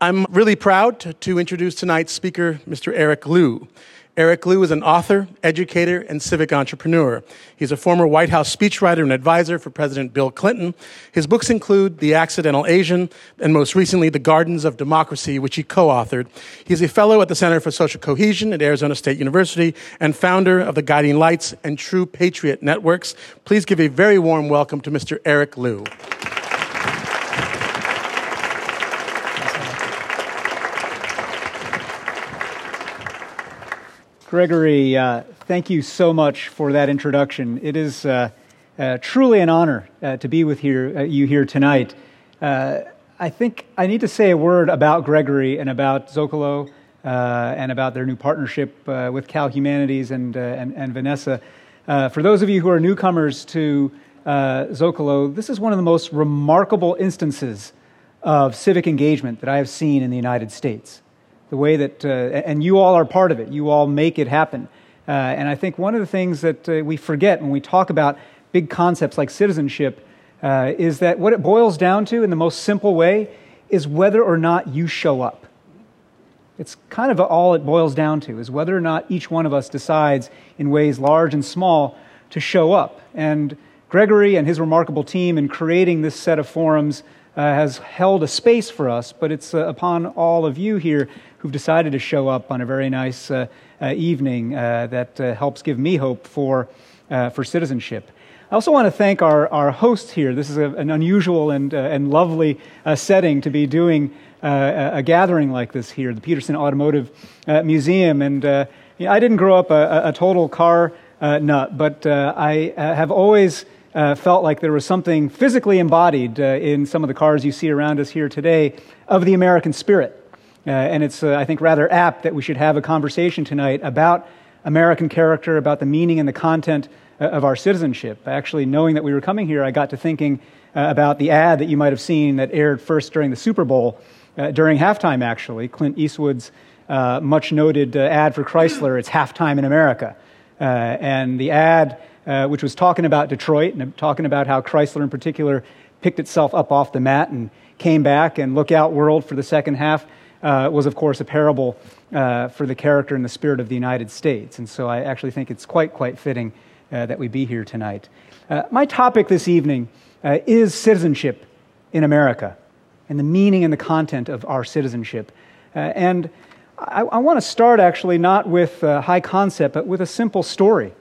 I'm really proud to, introduce tonight's speaker, Mr. Eric Liu. Eric Liu is an author, educator, and civic entrepreneur. He's a former White House speechwriter and advisor for President Bill Clinton. His books include The Accidental Asian and most recently The Gardens of Democracy, which he co-authored. He's a fellow at the Center for Social Cohesion at Arizona State University and founder of the Guiding Lights and True Patriot Networks. Please give a very warm welcome to Mr. Eric Liu. Gregory, uh, thank you so much for that introduction. It is uh, uh, truly an honor uh, to be with here, uh, you here tonight. Uh, I think I need to say a word about Gregory and about Zocalo and about their new partnership with Cal Humanities and, and, and, Vanessa. for those of you who are newcomers to Zocalo, this is one of the most remarkable instances of civic engagement that I have seen in the United States the way that, uh, and you all are part of it. You all make it happen. Uh, and I think one of the things that uh, we forget when we talk about big concepts like citizenship uh, is that what it boils down to in the most simple way is whether or not you show up. It's kind of all it boils down to is whether or not each one of us decides in ways large and small to show up. And Gregory and his remarkable team in creating this set of forums uh, has held a space for us, but it's uh, upon all of you here who've decided to show up on a very nice uh, uh evening uh, that uh, helps give me hope for, for citizenship. I also want to thank our, our host here. This is a, an unusual and, and lovely setting to be doing a, gathering like this here, the Petersen Automotive Museum. And I didn't grow up a, a total car nut, but I have always uh, felt like there was something physically embodied uh, in some of the cars you see around us here today of the American spirit. Uh, and it's, uh, I think, rather apt that we should have a conversation tonight about American character, about the meaning and the content uh, of our citizenship. Actually, knowing that we were coming here, I got to thinking uh, about the ad that you might have seen that aired first during the Super Bowl, during halftime, actually, Clint Eastwood's much noted ad for Chrysler, It's Halftime in America. and the ad uh, which was talking about Detroit and talking about how Chrysler in particular picked itself up off the mat and came back and look out world for the second half, uh, was of course a parable uh, for the character and the spirit of the United States. And so I actually think it's quite, quite fitting uh, that we be here tonight. Uh, my topic this evening uh, is citizenship in America and the meaning and the content of our citizenship. and I, I want to start actually not with high concept, but with a simple story.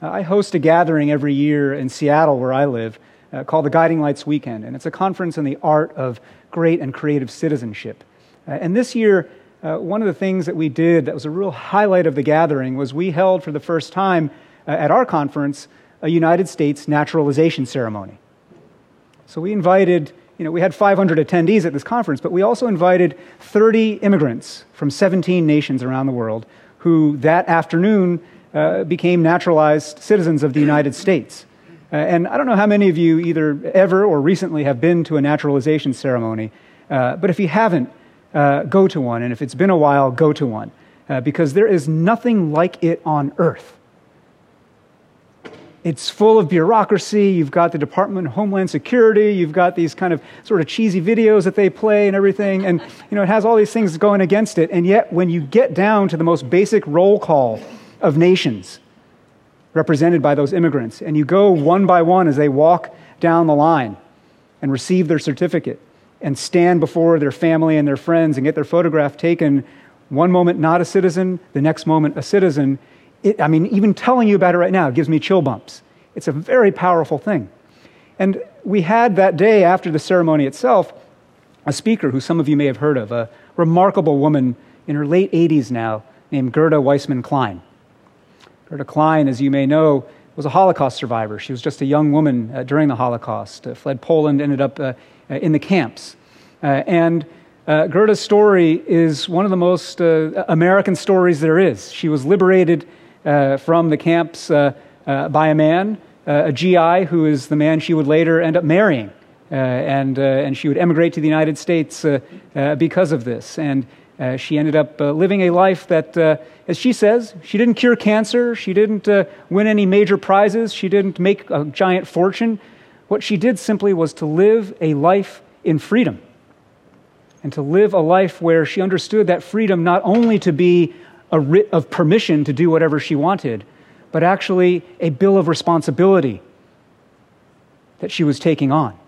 Uh, I host a gathering every year in Seattle, where I live, uh, called the Guiding Lights Weekend, and it's a conference on the art of great and creative citizenship. Uh, and this year, uh, one of the things that we did that was a real highlight of the gathering was we held for the first time uh, at our conference a United States naturalization ceremony. So we invited, you know, we had 500 attendees at this conference, but we also invited 30 immigrants from 17 nations around the world who that afternoon uh, became naturalized citizens of the United States. Uh, and I don't know how many of you either ever or recently have been to a naturalization ceremony, uh, but if you haven't, uh, go to one. And if it's been a while, go to one. Uh, because there is nothing like it on earth. It's full of bureaucracy. You've got the Department of Homeland Security. You've got these kind of sort of cheesy videos that they play and everything. And, you know, it has all these things going against it. And yet, when you get down to the most basic roll call of nations represented by those immigrants. And you go one by one as they walk down the line and receive their certificate and stand before their family and their friends and get their photograph taken. One moment not a citizen, the next moment a citizen. It, I mean, even telling you about it right now gives me chill bumps. It's a very powerful thing. And we had that day after the ceremony itself a speaker who some of you may have heard of, a remarkable woman in her late 80s now named Gerda Weissmann Klein. Gerda Klein, as you may know, was a Holocaust survivor. She was just a young woman uh, during the Holocaust, uh, fled Poland, ended up uh, uh in the camps. Uh, and uh, Gerda's story is one of the most American stories there is. She was liberated from the camps by a man, a GI, who is the man she would later end up marrying. and, and she would emigrate to the United States because of this. And uh, she ended up uh, living a life that, uh, as she says, she didn't cure cancer, she didn't uh, win any major prizes, she didn't make a giant fortune. What she did simply was to live a life in freedom. and to live a life where she understood that freedom not only to be a writ of permission to do whatever she wanted, but actually a bill of responsibility that she was taking on.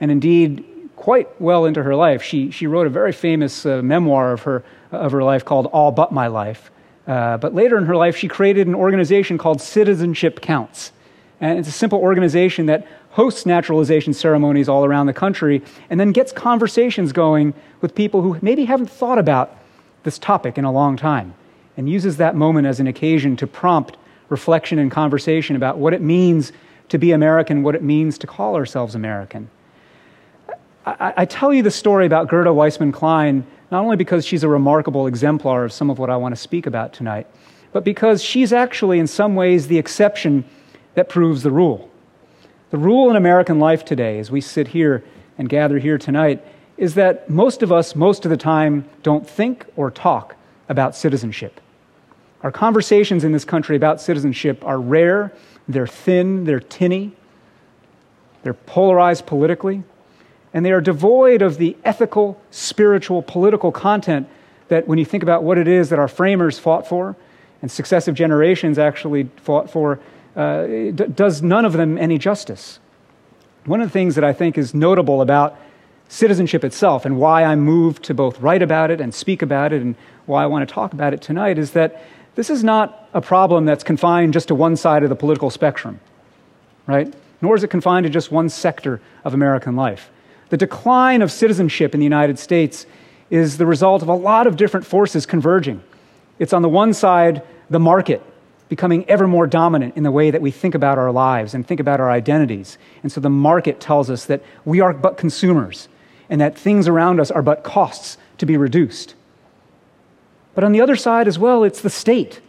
And indeed, quite well into her life, she, she wrote a very famous uh, memoir of her, of her life called All But My Life. Uh, but later in her life, she created an organization called Citizenship Counts. And it's a simple organization that hosts naturalization ceremonies all around the country and then gets conversations going with people who maybe haven't thought about this topic in a long time and uses that moment as an occasion to prompt reflection and conversation about what it means to be American, what it means to call ourselves American. I, I tell you the story about Gerda Weissmann Klein not only because she's a remarkable exemplar of some of what I want to speak about tonight, but because she's actually, in some ways, the exception that proves the rule. The rule in American life today, as we sit here and gather here tonight, is that most of us, most of the time, don't think or talk about citizenship. Our conversations in this country about citizenship are rare, they're thin, they're tinny, they're polarized politically, and they are devoid of the ethical, spiritual, political content that, when you think about what it is that our framers fought for and successive generations actually fought for, uh, d- does none of them any justice. One of the things that I think is notable about citizenship itself and why I'm moved to both write about it and speak about it and why I want to talk about it tonight is that this is not a problem that's confined just to one side of the political spectrum, right? Nor is it confined to just one sector of American life. The decline of citizenship in the United States is the result of a lot of different forces converging. It's on the one side, the market becoming ever more dominant in the way that we think about our lives and think about our identities. And so the market tells us that we are but consumers and that things around us are but costs to be reduced. But on the other side as well, it's the state.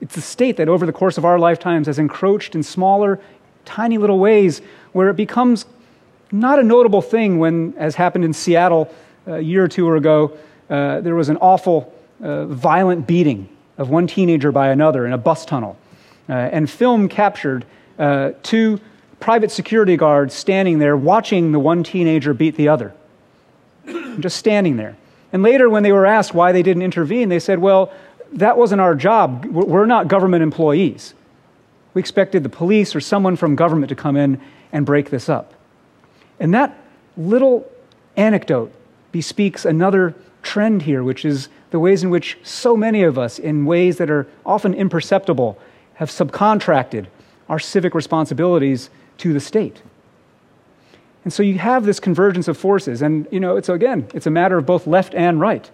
It's the state that over the course of our lifetimes has encroached in smaller, tiny little ways where it becomes not a notable thing when, as happened in Seattle a year or two ago, uh, there was an awful, uh, violent beating of one teenager by another in a bus tunnel. Uh, and film captured uh, two private security guards standing there watching the one teenager beat the other. Just standing there. And later, when they were asked why they didn't intervene, they said, well, that wasn't our job. We're not government employees. We expected the police or someone from government to come in and break this up. And that little anecdote bespeaks another trend here, which is the ways in which so many of us, in ways that are often imperceptible, have subcontracted our civic responsibilities to the state. And so you have this convergence of forces. And, you know, it's again, it's a matter of both left and right.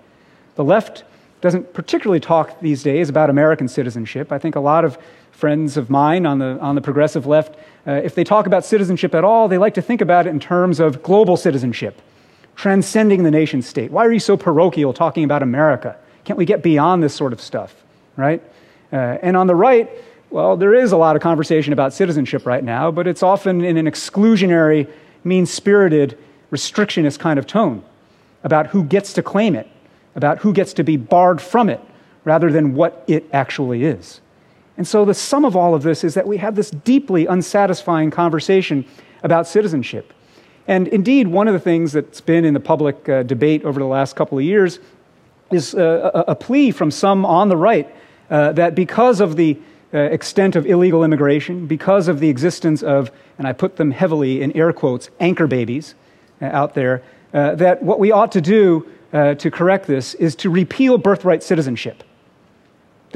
The left doesn't particularly talk these days about American citizenship. I think a lot of friends of mine on the, on the progressive left, uh, if they talk about citizenship at all, they like to think about it in terms of global citizenship, transcending the nation state. Why are you so parochial talking about America? Can't we get beyond this sort of stuff, right? Uh, and on the right, well, there is a lot of conversation about citizenship right now, but it's often in an exclusionary mean spirited, restrictionist kind of tone about who gets to claim it, about who gets to be barred from it, rather than what it actually is. And so the sum of all of this is that we have this deeply unsatisfying conversation about citizenship. And indeed, one of the things that's been in the public uh, debate over the last couple of years is uh, a, a, plea from some on the right uh, that because of the uh, extent of illegal immigration, because of the existence of, and I put them heavily in air quotes, anchor babies uh, out there, that what we ought to do to correct this is to repeal birthright citizenship.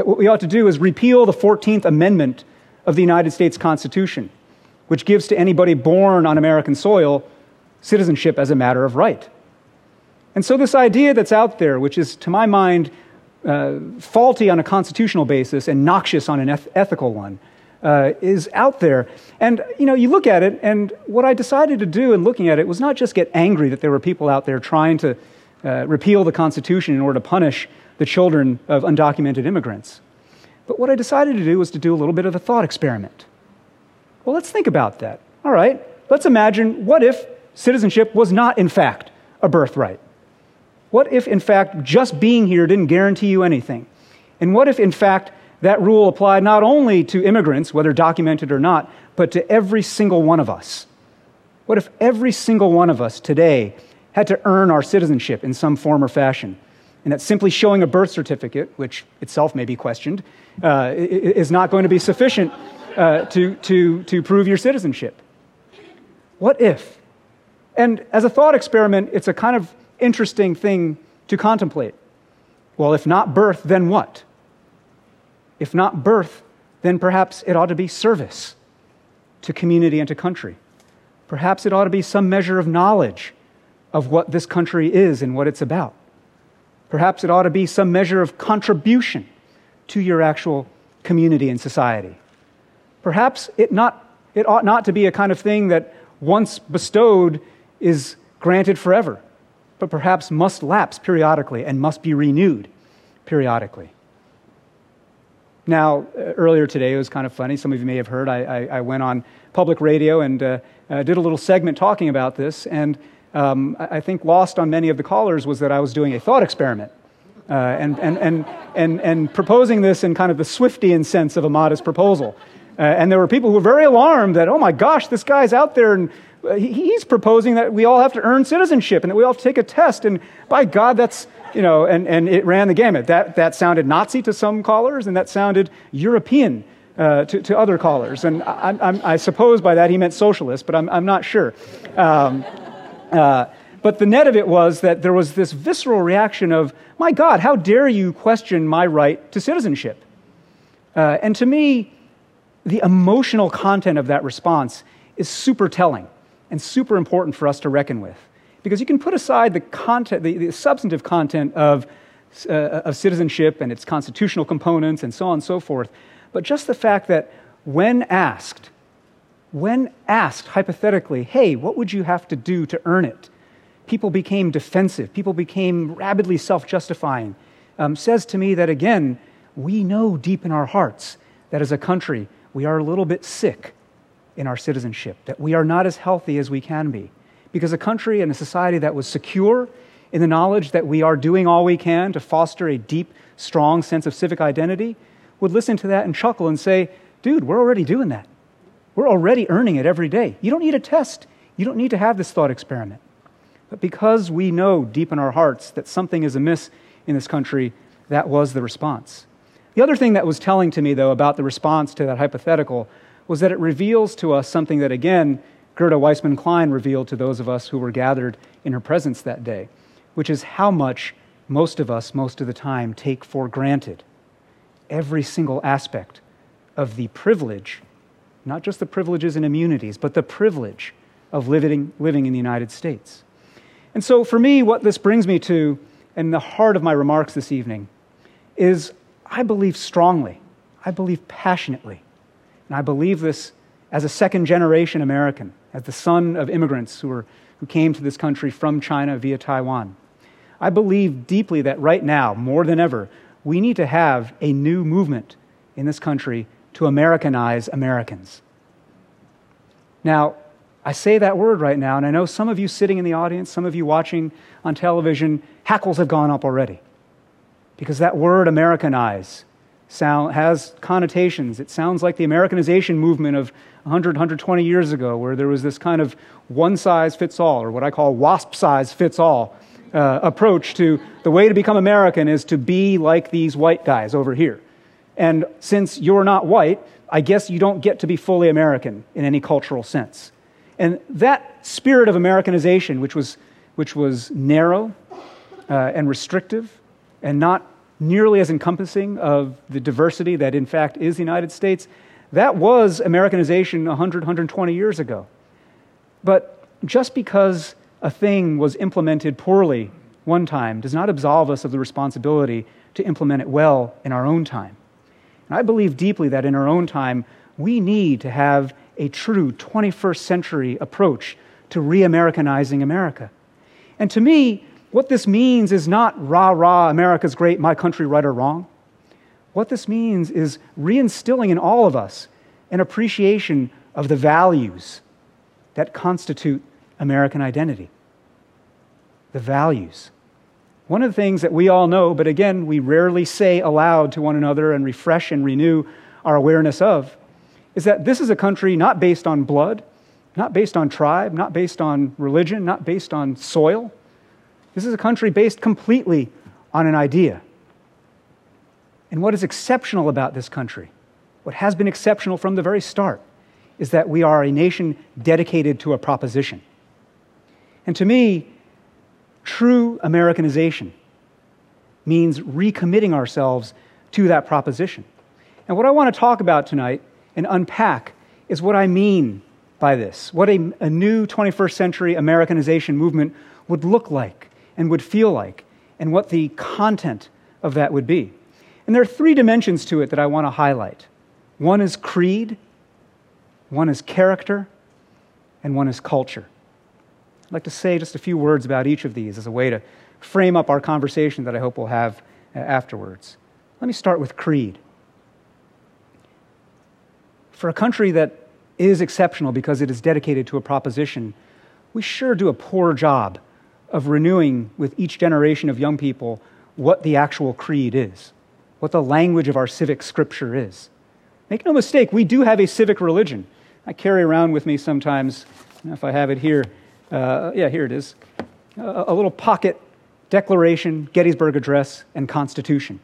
That what we ought to do is repeal the 14th Amendment of the United States Constitution, which gives to anybody born on American soil citizenship as a matter of right. And so, this idea that's out there, which is, to my mind, uh, faulty on a constitutional basis and noxious on an eth- ethical one uh, is out there. And, you know, you look at it, and what I decided to do in looking at it was not just get angry that there were people out there trying to uh, repeal the Constitution in order to punish the children of undocumented immigrants. But what I decided to do was to do a little bit of a thought experiment. Well, let's think about that. All right, let's imagine what if citizenship was not, in fact, a birthright? What if, in fact, just being here didn't guarantee you anything? And what if, in fact, that rule applied not only to immigrants, whether documented or not, but to every single one of us? What if every single one of us today had to earn our citizenship in some form or fashion. And that simply showing a birth certificate, which itself may be questioned, uh, is not going to be sufficient uh, to, to, to prove your citizenship. What if? And as a thought experiment, it's a kind of interesting thing to contemplate. Well, if not birth, then what? If not birth, then perhaps it ought to be service to community and to country. Perhaps it ought to be some measure of knowledge of what this country is and what it's about. Perhaps it ought to be some measure of contribution to your actual community and society. Perhaps it, not, it ought not to be a kind of thing that once bestowed is granted forever, but perhaps must lapse periodically and must be renewed periodically. Now, uh, earlier today, it was kind of funny. Some of you may have heard. I, I, I went on public radio and uh, uh, did a little segment talking about this. And um, I think lost on many of the callers was that I was doing a thought experiment. Uh, and, and, and, and, and proposing this in kind of the Swiftian sense of a modest proposal. Uh, and there were people who were very alarmed that, oh my gosh, this guy's out there and uh, he's proposing that we all have to earn citizenship and that we all take a test. And by God, that's, you know, and, and it ran the gamut. That, that sounded Nazi to some callers, and that sounded European uh, to, to other callers. And I, I, I, suppose by that he meant socialist, but I'm, I'm not sure. Um, uh, but the net of it was that there was this visceral reaction of, my God, how dare you question my right to citizenship? Uh, and to me, the emotional content of that response is super telling and super important for us to reckon with. Because you can put aside the, content, the, the substantive content of, uh, of citizenship and its constitutional components and so on and so forth, but just the fact that when asked, when asked hypothetically, hey, what would you have to do to earn it? People became defensive, people became rabidly self justifying, um, says to me that again, we know deep in our hearts that as a country, we are a little bit sick in our citizenship, that we are not as healthy as we can be. Because a country and a society that was secure in the knowledge that we are doing all we can to foster a deep, strong sense of civic identity would listen to that and chuckle and say, dude, we're already doing that. We're already earning it every day. You don't need a test. You don't need to have this thought experiment. But because we know deep in our hearts that something is amiss in this country, that was the response. The other thing that was telling to me, though, about the response to that hypothetical was that it reveals to us something that, again, Gerda Weissmann Klein revealed to those of us who were gathered in her presence that day, which is how much most of us, most of the time, take for granted every single aspect of the privilege, not just the privileges and immunities, but the privilege of living, living in the United States. And so, for me, what this brings me to, and the heart of my remarks this evening, is I believe strongly, I believe passionately and I believe this as a second generation American, as the son of immigrants who, were, who came to this country from China via Taiwan. I believe deeply that right now, more than ever, we need to have a new movement in this country to Americanize Americans. Now, I say that word right now, and I know some of you sitting in the audience, some of you watching on television, hackles have gone up already. Because that word Americanize sound, has connotations. It sounds like the Americanization movement of 100, 120 years ago, where there was this kind of one size fits all, or what I call wasp size fits all uh, approach to the way to become American is to be like these white guys over here. And since you're not white, I guess you don't get to be fully American in any cultural sense. And that spirit of Americanization, which was, which was narrow uh, and restrictive and not nearly as encompassing of the diversity that, in fact, is the United States. That was Americanization 100, 120 years ago. But just because a thing was implemented poorly one time does not absolve us of the responsibility to implement it well in our own time. And I believe deeply that in our own time, we need to have a true 21st century approach to re Americanizing America. And to me, what this means is not rah rah, America's great, my country right or wrong. What this means is reinstilling in all of us an appreciation of the values that constitute American identity. The values. One of the things that we all know, but again, we rarely say aloud to one another and refresh and renew our awareness of, is that this is a country not based on blood, not based on tribe, not based on religion, not based on soil This is a country based completely on an idea. And what is exceptional about this country, what has been exceptional from the very start, is that we are a nation dedicated to a proposition. And to me, true Americanization means recommitting ourselves to that proposition. And what I want to talk about tonight and unpack is what I mean by this, what a, a new 21st century Americanization movement would look like and would feel like, and what the content of that would be. And there are three dimensions to it that I want to highlight one is creed, one is character, and one is culture. I'd like to say just a few words about each of these as a way to frame up our conversation that I hope we'll have uh, afterwards. Let me start with creed. For a country that is exceptional because it is dedicated to a proposition, we sure do a poor job of renewing with each generation of young people what the actual creed is, what the language of our civic scripture is. Make no mistake, we do have a civic religion. I carry around with me sometimes, if I have it here, uh, yeah, here it is, a, a little pocket Declaration, Gettysburg Address, and Constitution.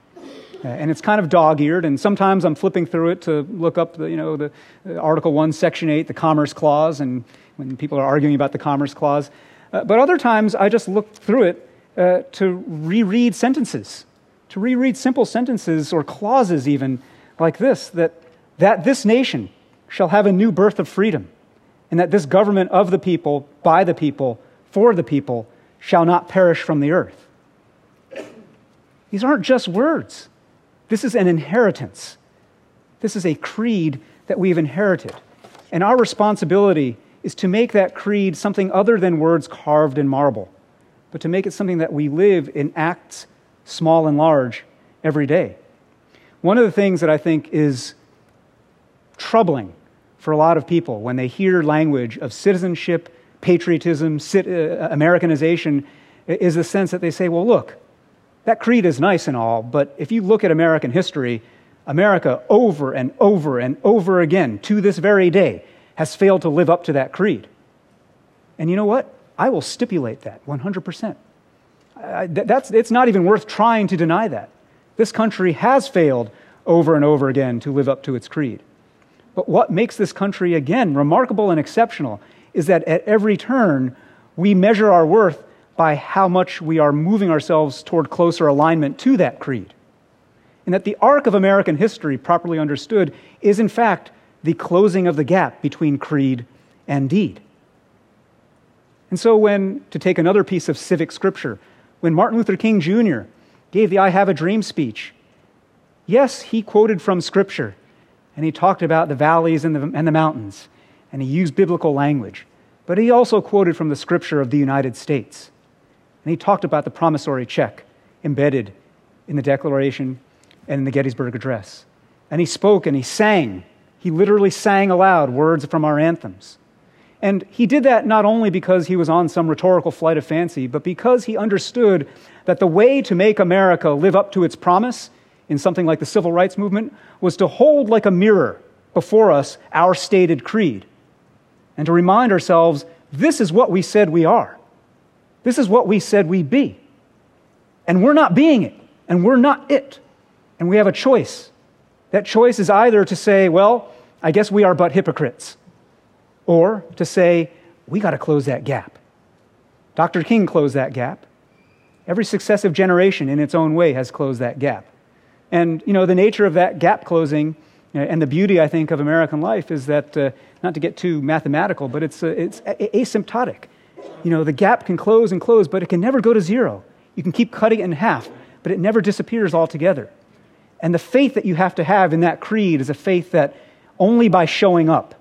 Uh, and it's kind of dog-eared, and sometimes I'm flipping through it to look up, the, you know, the, the Article 1, Section 8, the Commerce Clause, and when people are arguing about the Commerce Clause. Uh, but other times I just look through it uh, to reread sentences, to reread simple sentences or clauses even like this, that, that this nation shall have a new birth of freedom, and that this government of the people, by the people, for the people, shall not perish from the earth. These aren't just words. This is an inheritance. This is a creed that we've inherited. And our responsibility is to make that creed something other than words carved in marble, but to make it something that we live in acts, small and large, every day. One of the things that I think is troubling for a lot of people when they hear language of citizenship, patriotism, uh, Americanization, is the sense that they say, well, look, that creed is nice and all, but if you look at American history, America over and over and over again to this very day has failed to live up to that creed. And you know what? I will stipulate that 100%. I, that's, it's not even worth trying to deny that. This country has failed over and over again to live up to its creed. But what makes this country, again, remarkable and exceptional is that at every turn, we measure our worth by how much we are moving ourselves toward closer alignment to that creed. And that the arc of American history, properly understood, is in fact the closing of the gap between creed and deed. And so, when, to take another piece of civic scripture, when Martin Luther King Jr. gave the I Have a Dream speech, yes, he quoted from scripture and he talked about the valleys and the, and the mountains and he used biblical language, but he also quoted from the scripture of the United States. And he talked about the promissory check embedded in the Declaration and in the Gettysburg Address. And he spoke and he sang. He literally sang aloud words from our anthems. And he did that not only because he was on some rhetorical flight of fancy, but because he understood that the way to make America live up to its promise in something like the civil rights movement was to hold like a mirror before us our stated creed and to remind ourselves this is what we said we are. This is what we said we'd be. And we're not being it, and we're not it. And we have a choice. That choice is either to say, well, I guess we are but hypocrites, or to say, we got to close that gap. Dr. King closed that gap. Every successive generation in its own way has closed that gap. And, you know, the nature of that gap closing and the beauty, I think, of American life is that, uh, not to get too mathematical, but it's, uh, it's asymptotic you know, the gap can close and close, but it can never go to zero. You can keep cutting it in half, but it never disappears altogether. And the faith that you have to have in that creed is a faith that only by showing up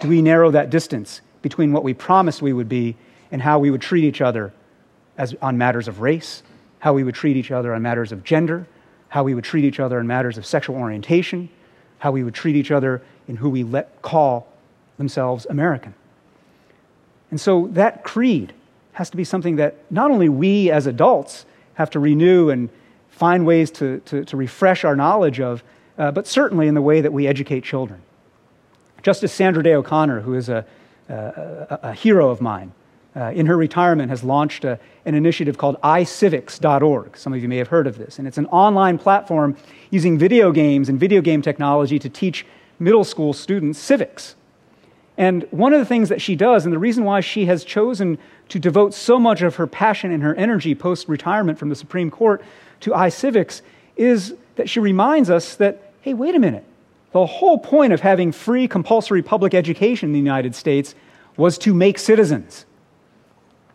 do we narrow that distance between what we promised we would be and how we would treat each other as, on matters of race, how we would treat each other on matters of gender, how we would treat each other in matters of sexual orientation, how we would treat each other in who we let call themselves American. And so that creed has to be something that not only we as adults have to renew and find ways to, to, to refresh our knowledge of, uh, but certainly in the way that we educate children. Justice Sandra Day O'Connor, who is a, a, a hero of mine, uh, in her retirement, has launched a, an initiative called iCivics.org. Some of you may have heard of this. And it's an online platform using video games and video game technology to teach middle school students civics. And one of the things that she does, and the reason why she has chosen to devote so much of her passion and her energy post retirement from the Supreme Court to iCivics, is that she reminds us that, hey, wait a minute. The whole point of having free compulsory public education in the United States was to make citizens.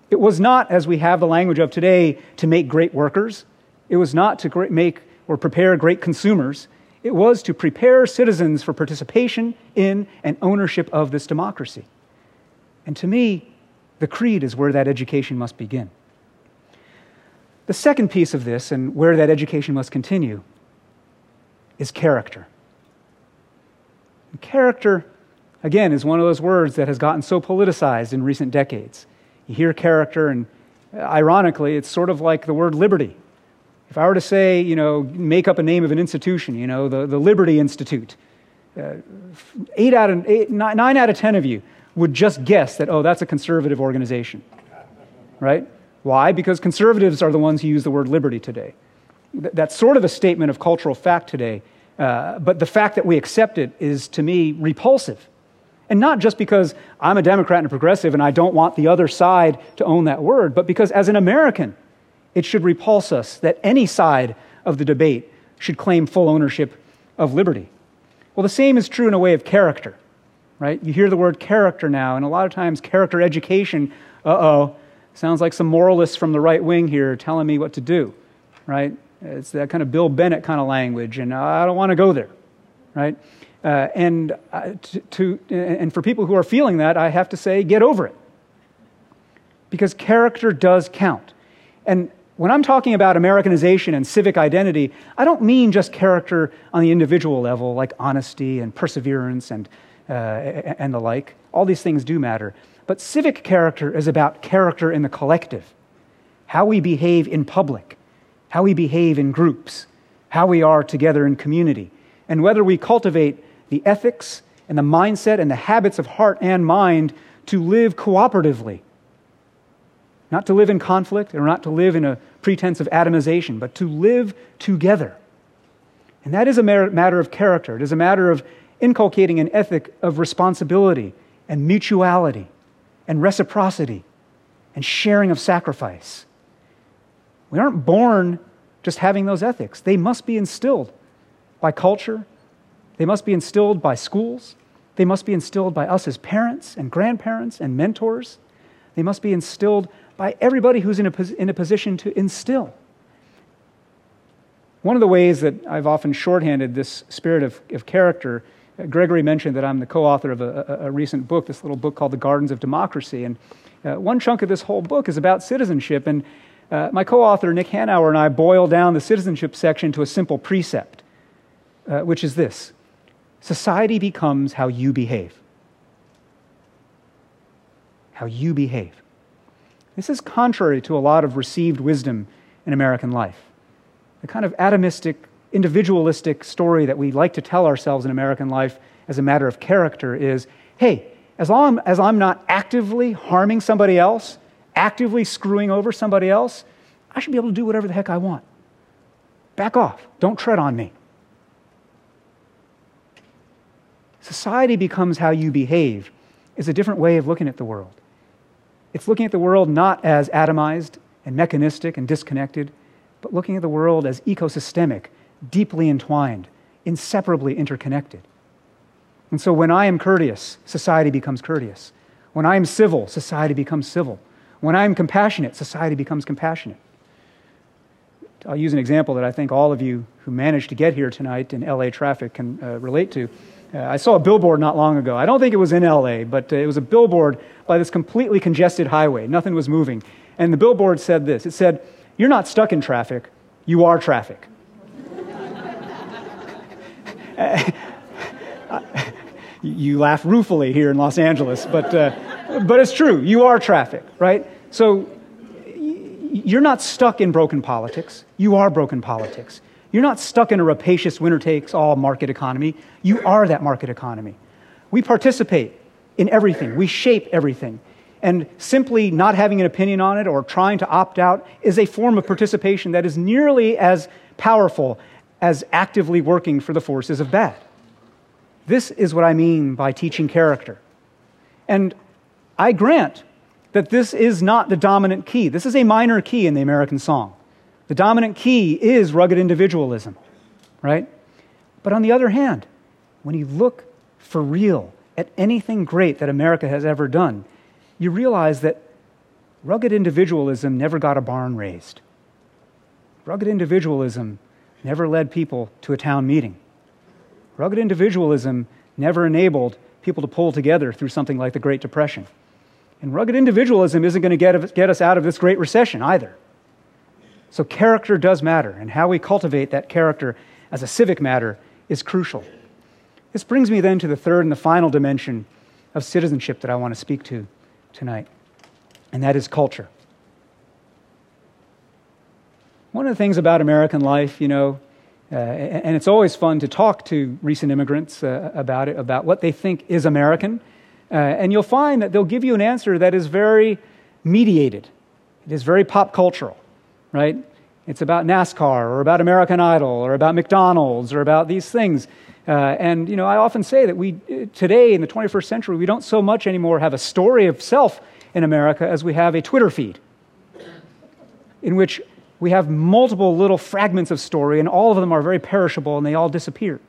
It was not, as we have the language of today, to make great workers. It was not to make or prepare great consumers. It was to prepare citizens for participation in and ownership of this democracy. And to me, the creed is where that education must begin. The second piece of this, and where that education must continue, is character. And character, again, is one of those words that has gotten so politicized in recent decades. You hear character, and ironically, it's sort of like the word liberty. If I were to say, you know, make up a name of an institution, you know, the, the Liberty Institute, uh, eight out of, eight, nine, nine out of ten of you would just guess that, oh, that's a conservative organization. Right? Why? Because conservatives are the ones who use the word liberty today. That's sort of a statement of cultural fact today. Uh, but the fact that we accept it is, to me, repulsive. And not just because I'm a Democrat and a progressive and I don't want the other side to own that word, but because as an American, it should repulse us that any side of the debate should claim full ownership of liberty. Well, the same is true in a way of character, right? You hear the word character now, and a lot of times character education, uh oh, sounds like some moralists from the right wing here telling me what to do, right? It's that kind of Bill Bennett kind of language, and I don't want to go there, right? Uh, and, uh, to, to, and for people who are feeling that, I have to say, get over it. Because character does count. And when I'm talking about Americanization and civic identity, I don't mean just character on the individual level, like honesty and perseverance and, uh, and the like. All these things do matter. But civic character is about character in the collective, how we behave in public, how we behave in groups, how we are together in community, and whether we cultivate the ethics and the mindset and the habits of heart and mind to live cooperatively not to live in conflict or not to live in a pretense of atomization, but to live together. And that is a matter of character. It is a matter of inculcating an ethic of responsibility and mutuality and reciprocity and sharing of sacrifice. We aren't born just having those ethics, they must be instilled by culture, they must be instilled by schools, they must be instilled by us as parents and grandparents and mentors, they must be instilled by everybody who's in a, in a position to instill. One of the ways that I've often shorthanded this spirit of, of character, uh, Gregory mentioned that I'm the co author of a, a, a, recent book, this little book called The Gardens of Democracy. And uh, one chunk of this whole book is about citizenship. And uh, my co author, Nick Hanauer, and I boil down the citizenship section to a simple precept, uh, which is this Society becomes how you behave. How you behave. This is contrary to a lot of received wisdom in American life. The kind of atomistic, individualistic story that we like to tell ourselves in American life as a matter of character is hey, as long as I'm not actively harming somebody else, actively screwing over somebody else, I should be able to do whatever the heck I want. Back off. Don't tread on me. Society becomes how you behave is a different way of looking at the world. It's looking at the world not as atomized and mechanistic and disconnected, but looking at the world as ecosystemic, deeply entwined, inseparably interconnected. And so when I am courteous, society becomes courteous. When I am civil, society becomes civil. When I am compassionate, society becomes compassionate. I'll use an example that I think all of you who managed to get here tonight in LA traffic can uh, relate to. Uh, I saw a billboard not long ago. I don't think it was in LA, but uh, it was a billboard by this completely congested highway. Nothing was moving. And the billboard said this it said, You're not stuck in traffic, you are traffic. you laugh ruefully here in Los Angeles, but, uh, but it's true. You are traffic, right? So you're not stuck in broken politics. You are broken politics. You're not stuck in a rapacious winner takes all market economy. You are that market economy. We participate in everything, we shape everything. And simply not having an opinion on it or trying to opt out is a form of participation that is nearly as powerful as actively working for the forces of bad. This is what I mean by teaching character. And I grant that this is not the dominant key. This is a minor key in the American song. The dominant key is rugged individualism, right? But on the other hand, when you look for real at anything great that America has ever done, you realize that rugged individualism never got a barn raised. Rugged individualism never led people to a town meeting. Rugged individualism never enabled people to pull together through something like the Great Depression. And rugged individualism isn't going to get, get us out of this great recession either. So, character does matter, and how we cultivate that character as a civic matter is crucial. This brings me then to the third and the final dimension of citizenship that I want to speak to tonight, and that is culture. One of the things about American life, you know, uh, and it's always fun to talk to recent immigrants uh, about it, about what they think is American. Uh, and you'll find that they'll give you an answer that is very mediated. It is very pop cultural, right? It's about NASCAR or about American Idol or about McDonald's or about these things. Uh, and, you know, I often say that we, today in the 21st century, we don't so much anymore have a story of self in America as we have a Twitter feed in which we have multiple little fragments of story, and all of them are very perishable and they all disappear.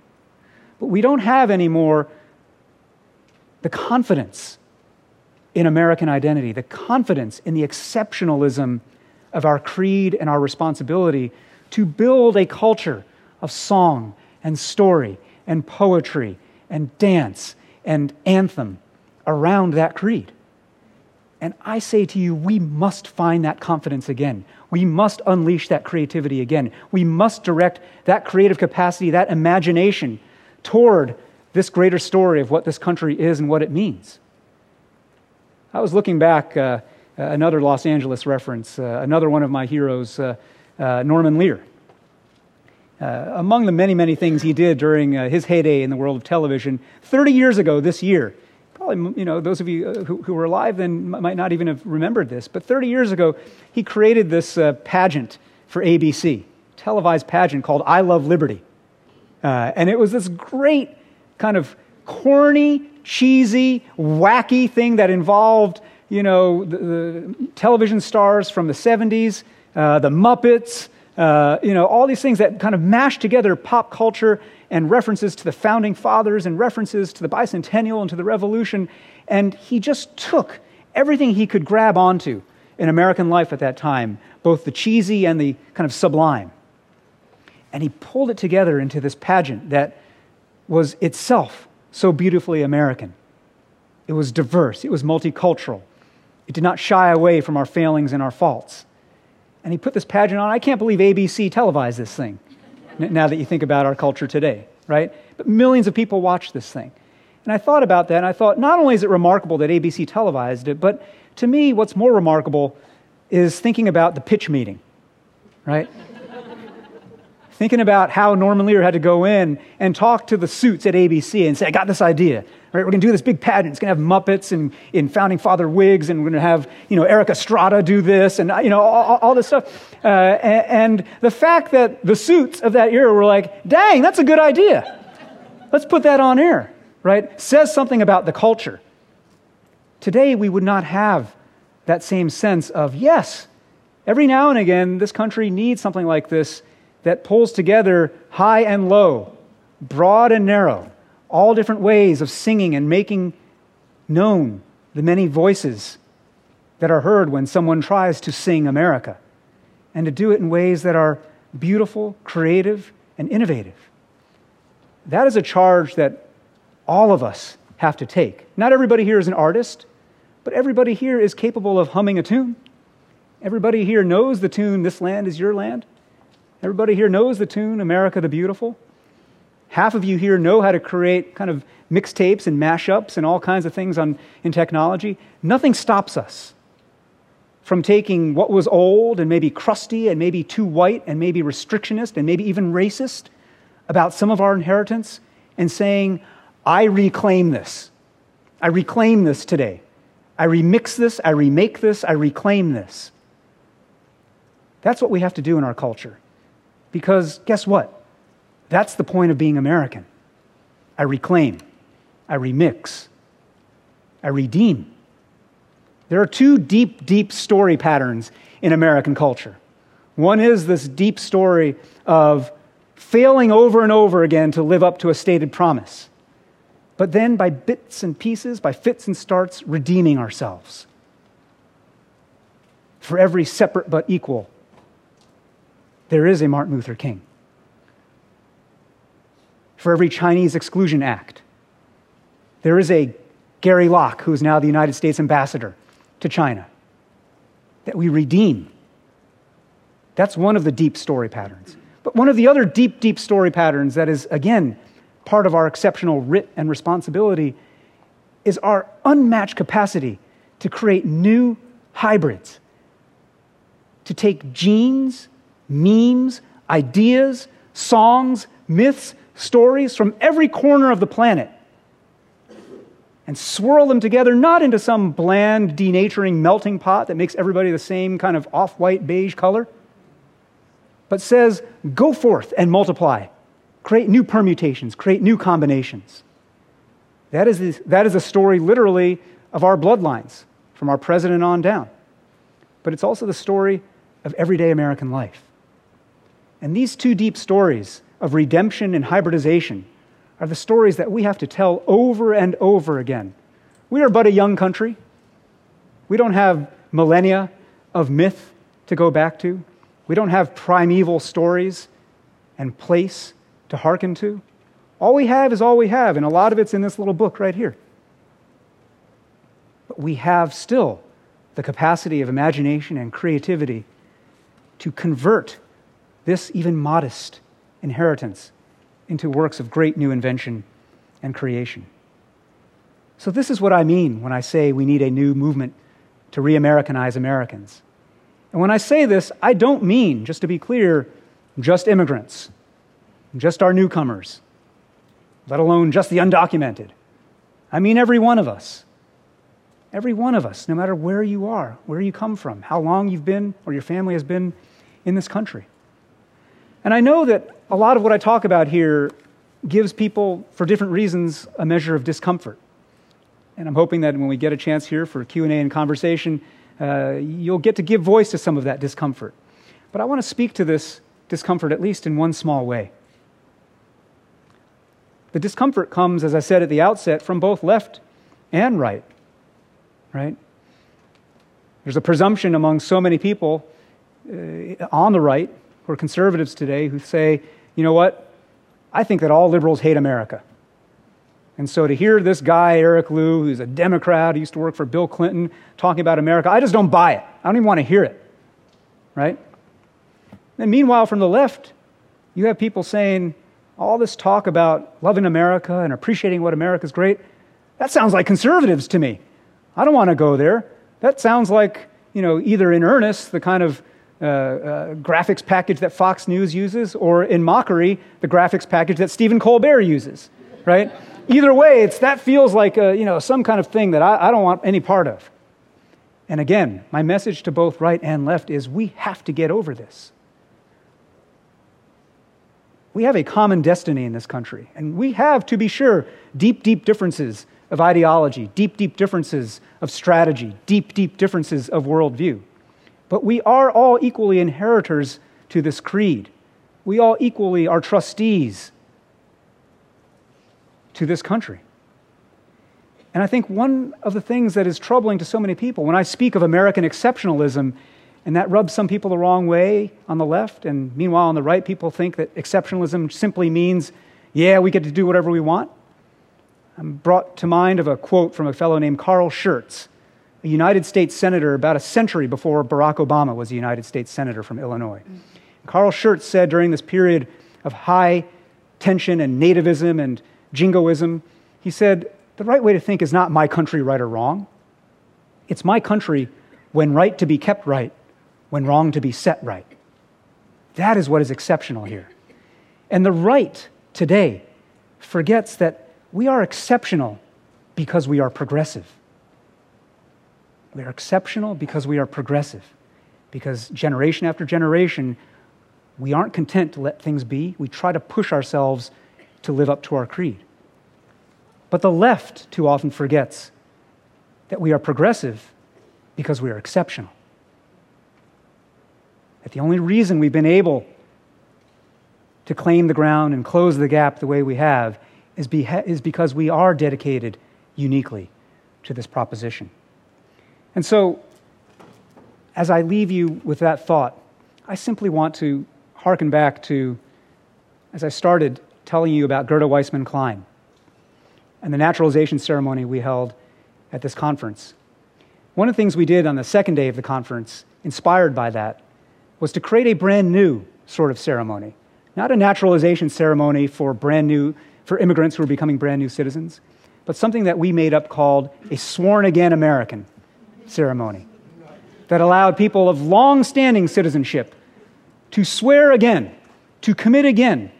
But we don't have anymore the confidence in American identity, the confidence in the exceptionalism of our creed and our responsibility to build a culture of song and story and poetry and dance and anthem around that creed. And I say to you, we must find that confidence again. We must unleash that creativity again. We must direct that creative capacity, that imagination toward this greater story of what this country is and what it means. I was looking back, uh, another Los Angeles reference, uh, another one of my heroes, uh, uh Norman Lear. Uh, among the many, many things he did during his heyday in the world of television, 30 years ago this year, probably, you know, those of you uh, who, who were alive then might not even have remembered this, but 30 years ago, he created this uh, pageant for ABC, televised pageant called I Love Liberty. Uh, and it was this great kind of corny, cheesy, wacky thing that involved, you know, the, the television stars from the 70s, uh, the Muppets, uh, you know, all these things that kind of mashed together pop culture and references to the founding fathers and references to the bicentennial and to the revolution. And he just took everything he could grab onto in American life at that time, both the cheesy and the kind of sublime. And he pulled it together into this pageant that was itself so beautifully American. It was diverse, it was multicultural, it did not shy away from our failings and our faults. And he put this pageant on. I can't believe ABC televised this thing now that you think about our culture today, right? But millions of people watched this thing. And I thought about that, and I thought not only is it remarkable that ABC televised it, but to me, what's more remarkable is thinking about the pitch meeting, right? Thinking about how Norman Lear had to go in and talk to the suits at ABC and say, I got this idea. Right, we're going to do this big pageant. It's going to have Muppets and in founding father wigs, and we're going to have you know Erik Estrada do this, and you know all, all this stuff. Uh, and, and the fact that the suits of that era were like, "Dang, that's a good idea. Let's put that on air." Right, says something about the culture. Today we would not have that same sense of yes. Every now and again, this country needs something like this that pulls together high and low, broad and narrow all different ways of singing and making known the many voices that are heard when someone tries to sing America, and to do it in ways that are beautiful, creative, and innovative. That is a charge that all of us have to take. Not everybody here is an artist, but everybody here is capable of humming a tune. Everybody here knows the tune, This Land is Your Land. Everybody here knows the tune, America the Beautiful. Half of you here know how to create kind of mixtapes and mashups and all kinds of things on, in technology. Nothing stops us from taking what was old and maybe crusty and maybe too white and maybe restrictionist and maybe even racist about some of our inheritance and saying, I reclaim this. I reclaim this today. I remix this, I remake this, I reclaim this. That's what we have to do in our culture. Because guess what? That's the point of being American. I reclaim, I remix, I redeem. There are two deep, deep story patterns in American culture. One is this deep story of failing over and over again to live up to a stated promise, but then by bits and pieces, by fits and starts, redeeming ourselves. For every separate but equal, there is a Martin Luther King. For every Chinese Exclusion Act, there is a Gary Locke, who is now the United States ambassador to China, that we redeem. That's one of the deep story patterns. But one of the other deep, deep story patterns that is, again, part of our exceptional writ and responsibility is our unmatched capacity to create new hybrids, to take genes, memes, ideas, songs, myths, stories from every corner of the planet and swirl them together, not into some bland, denaturing melting pot that makes everybody the same kind of off white beige color, but says, go forth and multiply, create new permutations, create new combinations. That is, that is a story literally of our bloodlines, from our president on down. But it's also the story of everyday American life. And these two deep stories of redemption and hybridization are the stories that we have to tell over and over again. We are but a young country. We don't have millennia of myth to go back to. We don't have primeval stories and place to hearken to. All we have is all we have, and a lot of it's in this little book right here. But we have still the capacity of imagination and creativity to convert this even modest inheritance into works of great new invention and creation. So, this is what I mean when I say we need a new movement to re Americanize Americans. And when I say this, I don't mean, just to be clear, just immigrants, just our newcomers, let alone just the undocumented. I mean every one of us. Every one of us, no matter where you are, where you come from, how long you've been or your family has been in this country. And I know that a lot of what I talk about here gives people, for different reasons, a measure of discomfort. And I'm hoping that when we get a chance here for Q&A and conversation, uh, you'll get to give voice to some of that discomfort. But I want to speak to this discomfort at least in one small way. The discomfort comes, as I said at the outset, from both left and right, right? There's a presumption among so many people uh, on the right who are conservatives today who say, you know what? I think that all liberals hate America. And so to hear this guy, Eric Liu, who's a Democrat, who used to work for Bill Clinton, talking about America, I just don't buy it. I don't even want to hear it. Right? And meanwhile, from the left, you have people saying all this talk about loving America and appreciating what America's great. That sounds like conservatives to me. I don't want to go there. That sounds like, you know, either in earnest, the kind of uh, uh, graphics package that Fox News uses, or in mockery, the graphics package that Stephen Colbert uses, right? Either way, it's, that feels like a, you know, some kind of thing that I, I don't want any part of. And again, my message to both right and left is we have to get over this. We have a common destiny in this country, and we have, to be sure, deep, deep differences of ideology, deep, deep differences of strategy, deep, deep differences of worldview. But we are all equally inheritors to this creed. We all equally are trustees to this country. And I think one of the things that is troubling to so many people, when I speak of American exceptionalism, and that rubs some people the wrong way on the left, and meanwhile on the right, people think that exceptionalism simply means, yeah, we get to do whatever we want. I'm brought to mind of a quote from a fellow named Carl Schurz, a United States Senator about a century before Barack Obama was a United States Senator from Illinois. Carl Schurz said during this period of high tension and nativism and jingoism, he said, The right way to think is not my country right or wrong. It's my country when right to be kept right, when wrong to be set right. That is what is exceptional here. And the right today forgets that we are exceptional because we are progressive. We are exceptional because we are progressive, because generation after generation, we aren't content to let things be. We try to push ourselves to live up to our creed. But the left too often forgets that we are progressive because we are exceptional. That the only reason we've been able to claim the ground and close the gap the way we have is, be, is because we are dedicated uniquely to this proposition. And so, as I leave you with that thought, I simply want to hearken back to, as I started telling you about Gerda Weissmann Klein and the naturalization ceremony we held at this conference. One of the things we did on the second day of the conference, inspired by that, was to create a brand new sort of ceremony not a naturalization ceremony for brand new, for immigrants who are becoming brand new citizens, but something that we made up called a sworn again American ceremony that allowed people of long standing citizenship to swear again, to commit again,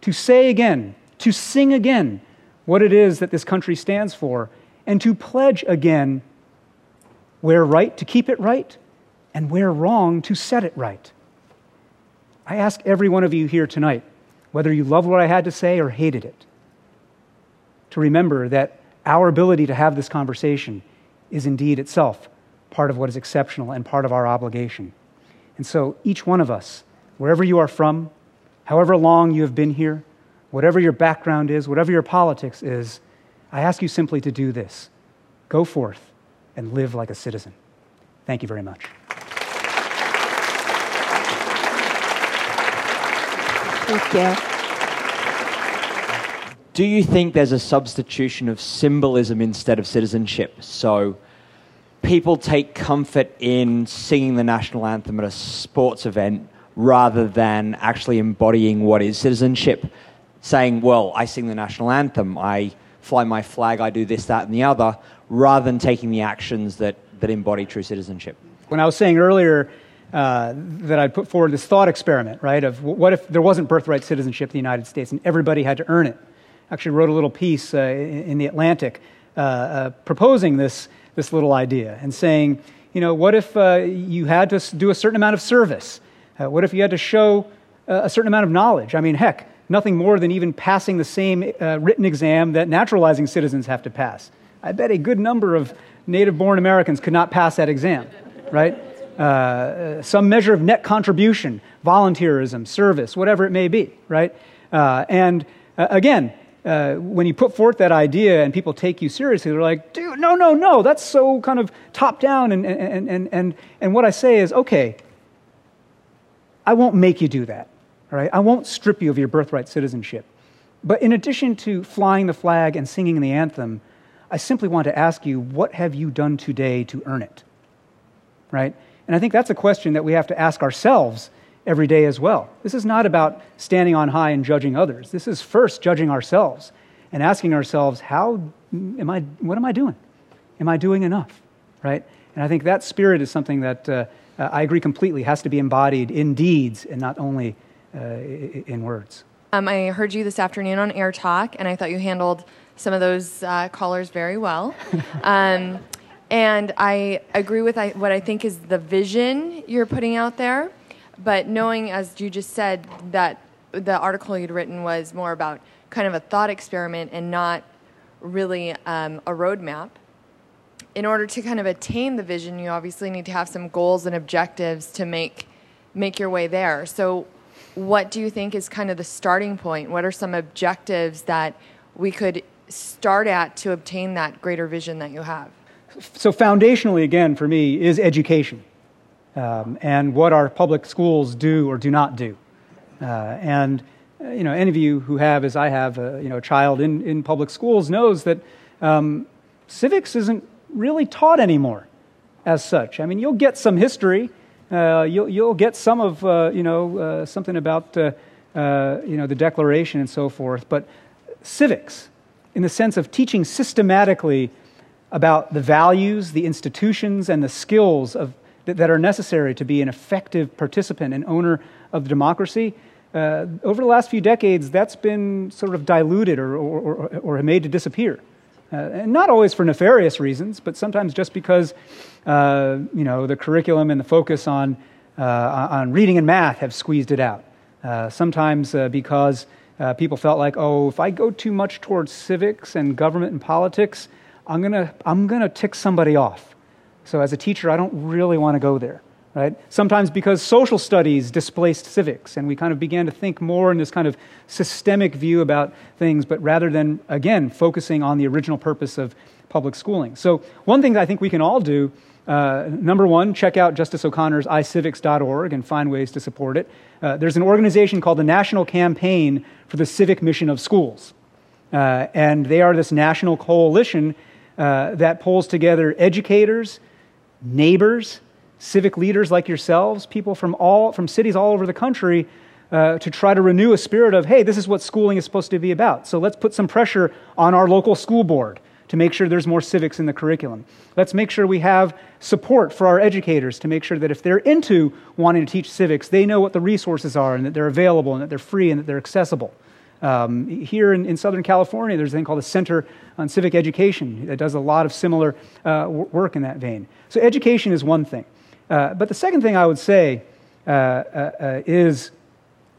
to say again, to sing again what it is that this country stands for, and to pledge again where right to keep it right, and where wrong to set it right. I ask every one of you here tonight, whether you loved what I had to say or hated it, to remember that our ability to have this conversation is indeed itself part of what is exceptional and part of our obligation. And so, each one of us, wherever you are from, however long you have been here, whatever your background is, whatever your politics is, I ask you simply to do this go forth and live like a citizen. Thank you very much. Thank you. Do you think there's a substitution of symbolism instead of citizenship? So people take comfort in singing the national anthem at a sports event rather than actually embodying what is citizenship. Saying, well, I sing the national anthem, I fly my flag, I do this, that, and the other, rather than taking the actions that, that embody true citizenship. When I was saying earlier, uh, that I'd put forward this thought experiment, right? Of what if there wasn't birthright citizenship in the United States and everybody had to earn it? I actually wrote a little piece uh, in, the Atlantic uh, uh, proposing this, this little idea and saying, you know, what if uh, you had to do a certain amount of service? what if you had to show a certain amount of knowledge? I mean, heck, nothing more than even passing the same written exam that naturalizing citizens have to pass. I bet a good number of native born Americans could not pass that exam, right? uh, some measure of net contribution, volunteerism, service, whatever it may be, right? Uh, and uh, again, uh, when you put forth that idea and people take you seriously, they're like, dude, no, no, no, that's so kind of top down. And, and, and, and, and what I say is, okay, I won't make you do that, all right? I won't strip you of your birthright citizenship. But in addition to flying the flag and singing the anthem, I simply want to ask you, what have you done today to earn it? Right? And I think that's a question that we have to ask ourselves every day as well. This is not about standing on high and judging others. This is first judging ourselves and asking ourselves, how am I, what am I doing? Am I doing enough? Right? And I think that spirit is something that uh, I agree completely has to be embodied in deeds and not only uh, in words. Um, I heard you this afternoon on Air Talk, and I thought you handled some of those uh, callers very well. Um, and I agree with what I think is the vision you're putting out there. But knowing, as you just said, that the article you'd written was more about kind of a thought experiment and not really um, a roadmap. In order to kind of attain the vision, you obviously need to have some goals and objectives to make make your way there. So, what do you think is kind of the starting point? What are some objectives that we could start at to obtain that greater vision that you have? so foundationally, again, for me, is education um, and what our public schools do or do not do. Uh, and uh, you know, any of you who have, as I have, a, uh, you know, a child in, in public schools knows that um, civics isn't really taught anymore as such. I mean, you'll get some history, uh, you'll, you'll get some of, uh, you know, uh, something about, you know, the Declaration and so forth, but civics, in the sense of teaching systematically about the values, the institutions, and the skills of, that, that, are necessary to be an effective participant and owner of democracy. Uh, over the last few decades, that's been sort of diluted or, or, or, or made to disappear. Uh, and not always for nefarious reasons, but sometimes just because uh, you know the curriculum and the focus on uh, on reading and math have squeezed it out. Uh, sometimes uh, because people felt like, oh, if I go too much towards civics and government and politics, I'm gonna I'm gonna tick somebody off. So as a teacher, I don't really want to go there right? Sometimes because social studies displaced civics, and we kind of began to think more in this kind of systemic view about things, but rather than, again, focusing on the original purpose of public schooling. So, one thing I think we can all do uh, number one, check out Justice O'Connor's icivics.org and find ways to support it. Uh, there's an organization called the National Campaign for the Civic Mission of Schools. Uh, and they are this national coalition uh, that pulls together educators, neighbors, civic leaders like yourselves, people from, all, from cities all over the country, uh, to try to renew a spirit of, hey, this is what schooling is supposed to be about. So let's put some pressure on our local school board to make sure there's more civics in the curriculum. Let's make sure we have support for our educators to make sure that if they're into wanting to teach civics, they know what the resources are and that they're available and that they're free and that they're accessible. Um, here in, in, Southern California, there's a thing called the Center on Civic Education that does a lot of similar uh, work in that vein. So, education is one thing. Uh, but the second thing I would say uh, uh, uh is,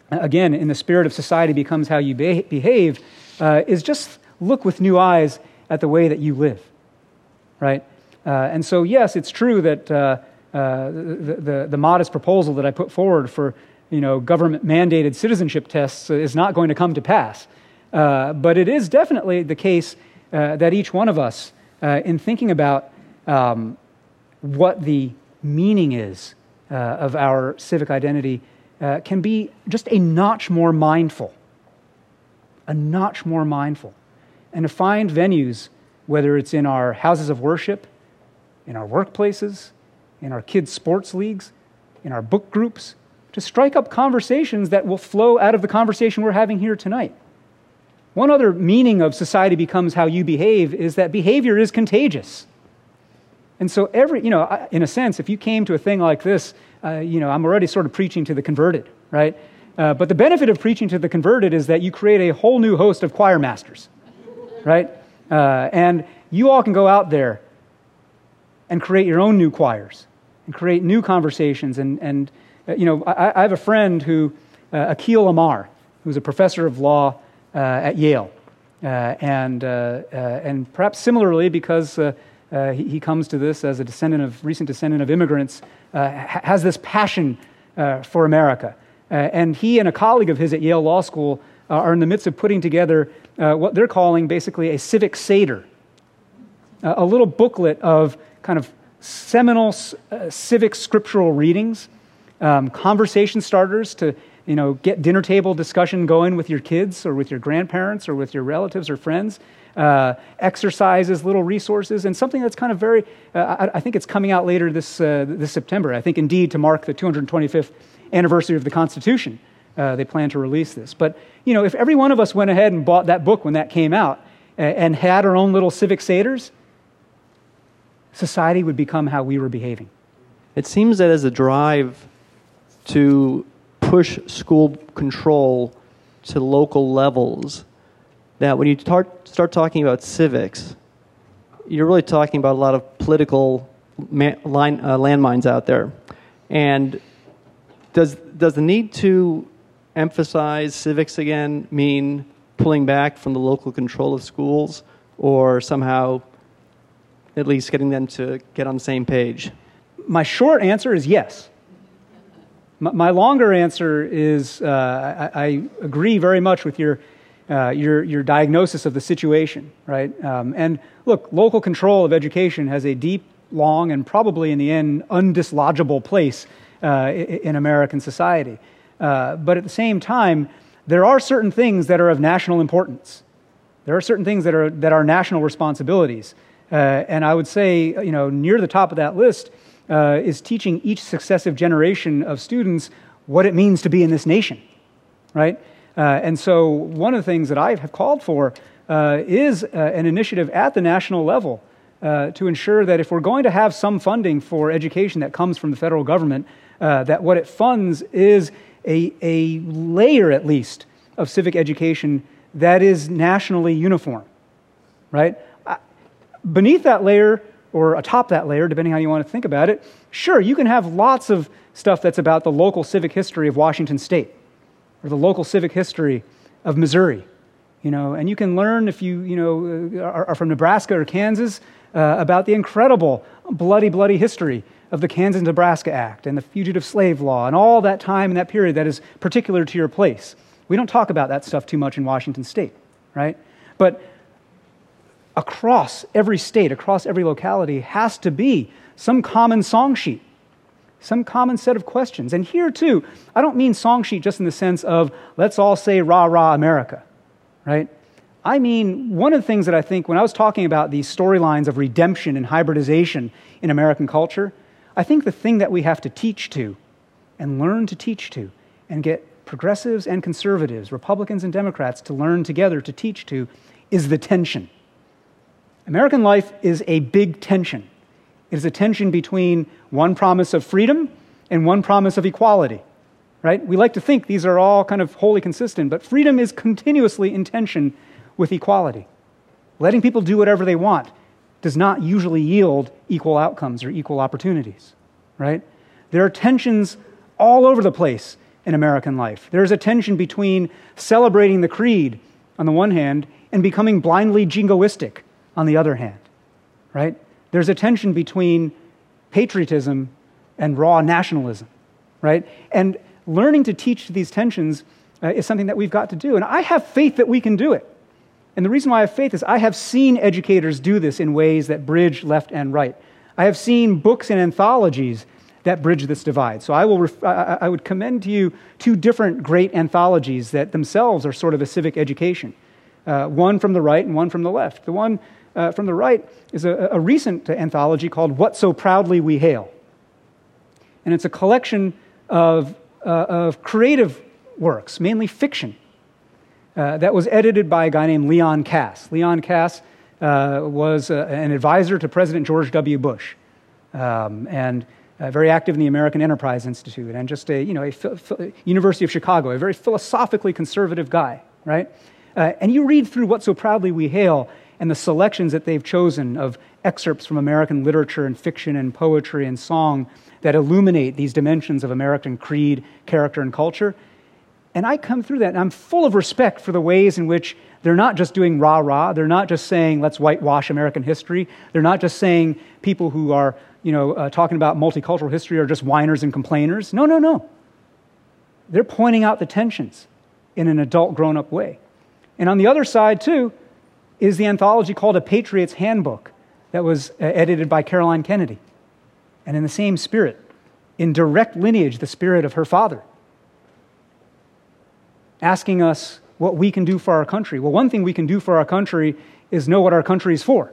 again, in the spirit of society becomes how you be- behave, uh, is just look with new eyes at the way that you live, right? and so, yes, it's true that the, the, the, modest proposal that I put forward for you know, government mandated citizenship tests is not going to come to pass. but it is definitely the case that each one of us, in thinking about um, what the meaning is uh, of our civic identity uh, can be just a notch more mindful. A notch more mindful. And to find venues, whether it's in our houses of worship, in our workplaces, in our kids' sports leagues, in our book groups, to strike up conversations that will flow out of the conversation we're having here tonight. One other meaning of society becomes how you behave is that behavior is contagious. And so, every, you know, in a sense, if you came to a thing like this, uh, you know, I'm already sort of preaching to the converted, right? Uh, but the benefit of preaching to the converted is that you create a whole new host of choir masters, right? Uh, and you all can go out there and create your own new choirs and create new conversations. And, and you know, I, I, have a friend who, uh, Akhil Amar, who's a professor of law uh, at Yale. and, and perhaps similarly, because uh, he, he, comes to this as a descendant of recent descendant of immigrants, uh, has this passion uh, for America. Uh, and he and a colleague of his at Yale Law School uh, are in the midst of putting together uh, what they're calling basically a civic seder, a little booklet of kind of seminal civic scriptural readings, um, conversation starters to you know, get dinner table discussion going with your kids or with your grandparents or with your relatives or friends uh, exercises, little resources, and something that's kind of very, uh, I, I, think it's coming out later this, uh, this September. I think indeed to mark the 225th anniversary of the Constitution, uh, they plan to release this. But, you know, if every one of us went ahead and bought that book when that came out and had our own little civic seders, society would become how we were behaving. It seems that as a drive to push school control to local levels, that when you start, start talking about civics, you're really talking about a lot of political line, uh, landmines out there. And does, does the need to emphasize civics again mean pulling back from the local control of schools or somehow at least getting them to get on the same page? My short answer is yes. My, longer answer is uh, I, I, agree very much with your uh, your, your diagnosis of the situation, right? Um, and look, local control of education has a deep, long, and probably in the end undislodgeable place uh, in American society. Uh, but at the same time, there are certain things that are of national importance. There are certain things that are, that are national responsibilities. Uh, and I would say, you know, near the top of that list uh, is teaching each successive generation of students what it means to be in this nation, right? Uh, and so, one of the things that I have called for uh, is uh, an initiative at the national level uh, to ensure that if we're going to have some funding for education that comes from the federal government, uh, that what it funds is a, a layer at least of civic education that is nationally uniform, right? beneath that layer, or atop that layer, depending how you want to think about it, sure, you can have lots of stuff that's about the local civic history of Washington State or the local civic history of Missouri. You know, and you can learn if you, you know, are, are from Nebraska or Kansas uh, about the incredible, bloody, bloody history of the Kansas Nebraska Act and the Fugitive Slave Law and all that time and that period that is particular to your place. We don't talk about that stuff too much in Washington State, right? But across every state, across every locality, has to be some common song sheet some common set of questions. And here, too, I don't mean song sheet just in the sense of let's all say rah, rah, America, right? I mean, one of the things that I think when I was talking about these storylines of redemption and hybridization in American culture, I think the thing that we have to teach to and learn to teach to and get progressives and conservatives, Republicans and Democrats to learn together to teach to is the tension. American life is a big tension. It is a tension between one promise of freedom and one promise of equality. Right? We like to think these are all kind of wholly consistent, but freedom is continuously in tension with equality. Letting people do whatever they want does not usually yield equal outcomes or equal opportunities. Right? There are tensions all over the place in American life. There's a tension between celebrating the creed on the one hand and becoming blindly jingoistic on the other hand. Right? There's a tension between patriotism and raw nationalism, right? And learning to teach these tensions uh, is something that we've got to do. And I have faith that we can do it. And the reason why I have faith is I have seen educators do this in ways that bridge left and right. I have seen books and anthologies that bridge this divide. So I, will ref- I, I would commend to you two different great anthologies that themselves are sort of a civic education uh, one from the right and one from the left. The one uh, from the right is a, a recent anthology called What So Proudly We Hail. And it's a collection of, uh, of creative works, mainly fiction, uh, that was edited by a guy named Leon Kass. Leon Kass uh, was uh, an advisor to President George W. Bush um, and uh, very active in the American Enterprise Institute and just a, you know, a University of Chicago, a very philosophically conservative guy, right? And you read through What So Proudly We Hail, and the selections that they've chosen of excerpts from American literature and fiction and poetry and song that illuminate these dimensions of American creed, character, and culture. And I come through that, and I'm full of respect for the ways in which they're not just doing rah rah. They're not just saying, let's whitewash American history. They're not just saying people who are, you know, uh, talking about multicultural history are just whiners and complainers. No, no, no. They're pointing out the tensions in an adult, grown up way. And on the other side, too, is the anthology called A Patriot's Handbook that was uh, edited by Caroline Kennedy. And in the same spirit, in direct lineage, the spirit of her father, asking us what we can do for our country. Well, one thing we can do for our country is know what our country is for,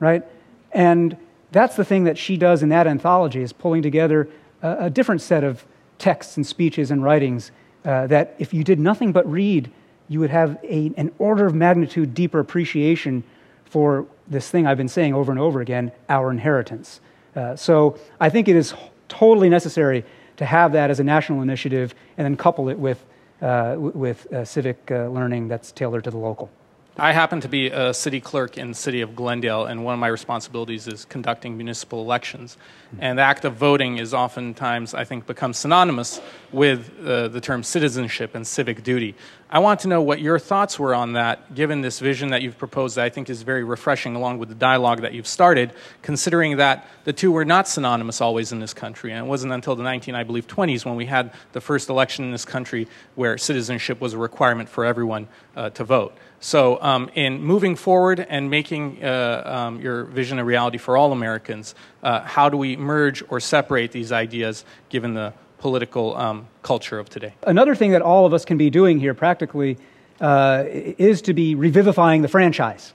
right? And that's the thing that she does in that anthology is pulling together a, a different set of texts and speeches and writings uh, that if you did nothing but read you would have a, an order of magnitude deeper appreciation for this thing I've been saying over and over again our inheritance. Uh, so I think it is totally necessary to have that as a national initiative and then couple it with, uh, with uh, civic uh, learning that's tailored to the local. I happen to be a city clerk in the city of Glendale, and one of my responsibilities is conducting municipal elections. And the act of voting is oftentimes, I think, becomes synonymous with uh, the term citizenship and civic duty. I want to know what your thoughts were on that, given this vision that you've proposed that I think is very refreshing, along with the dialogue that you've started, considering that the two were not synonymous always in this country. And it wasn't until the 19, I believe, 20s when we had the first election in this country where citizenship was a requirement for everyone uh, to vote. So, um, in moving forward and making uh, um, your vision a reality for all Americans, uh, how do we merge or separate these ideas given the political um, culture of today? Another thing that all of us can be doing here practically uh, is to be revivifying the franchise.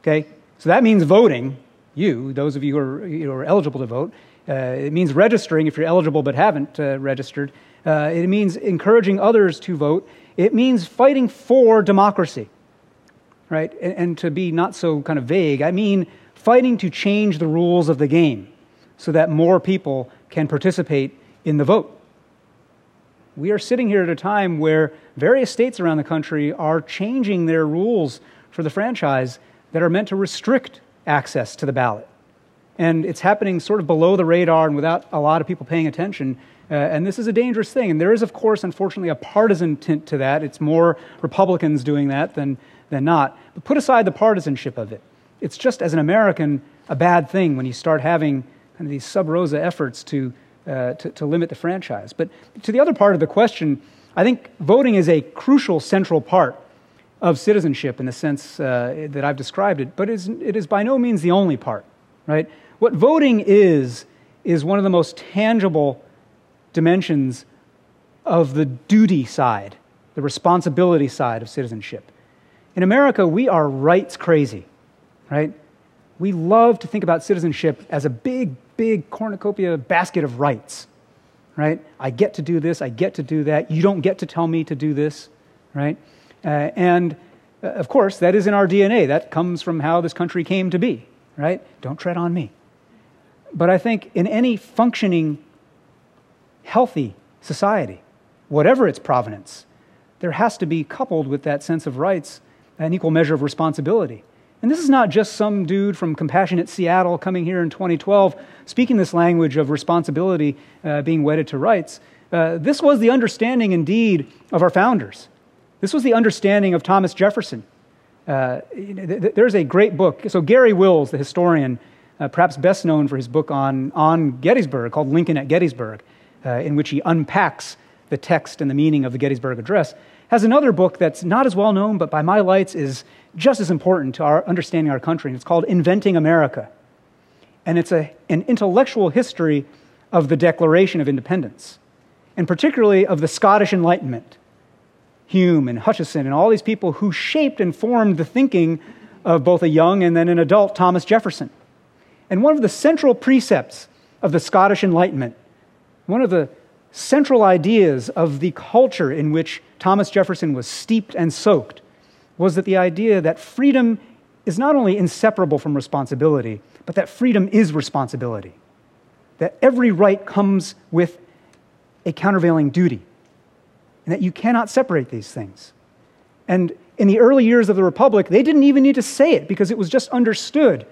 Okay? So that means voting, you, those of you who are, you know, are eligible to vote. Uh, it means registering if you're eligible but haven't uh, registered. Uh, it means encouraging others to vote. It means fighting for democracy, right? And, and, to be not so kind of vague, I mean fighting to change the rules of the game so that more people can participate in the vote. We are sitting here at a time where various states around the country are changing their rules for the franchise that are meant to restrict access to the ballot. And it's happening sort of below the radar and without a lot of people paying attention. Uh, and this is a dangerous thing. And there is, of course, unfortunately, a partisan tint to that. It's more Republicans doing that than, than not. But put aside the partisanship of it. It's just, as an American, a bad thing when you start having kind of these sub rosa efforts to, uh, to, to limit the franchise. But to the other part of the question, I think voting is a crucial central part of citizenship in the sense uh, that I've described it, but it is, it is by no means the only part, right? What voting is, is one of the most tangible dimensions of the duty side, the responsibility side of citizenship. In America, we are rights crazy, right? We love to think about citizenship as a big, big cornucopia basket of rights, right? I get to do this, I get to do that, you don't get to tell me to do this, right? Uh, and uh, of course, that is in our DNA. That comes from how this country came to be, right? Don't tread on me. But I think in any functioning, healthy society, whatever its provenance, there has to be coupled with that sense of rights an equal measure of responsibility. And this is not just some dude from compassionate Seattle coming here in 2012 speaking this language of responsibility uh, being wedded to rights. Uh, this was the understanding, indeed, of our founders. This was the understanding of Thomas Jefferson. Uh, there's a great book. So, Garry Wills, the historian, uh, perhaps best known for his book on, on Gettysburg called Lincoln at Gettysburg, uh, in which he unpacks the text and the meaning of the Gettysburg Address, has another book that's not as well known, but by my lights is just as important to our understanding our country. And it's called Inventing America. And it's a, an intellectual history of the Declaration of Independence, and particularly of the Scottish Enlightenment Hume and Hutcheson and all these people who shaped and formed the thinking of both a young and then an adult Thomas Jefferson. And one of the central precepts of the Scottish Enlightenment, one of the central ideas of the culture in which Thomas Jefferson was steeped and soaked, was that the idea that freedom is not only inseparable from responsibility, but that freedom is responsibility. That every right comes with a countervailing duty and that you cannot separate these things. And in the early years of the Republic, they didn't even need to say it because it was just understood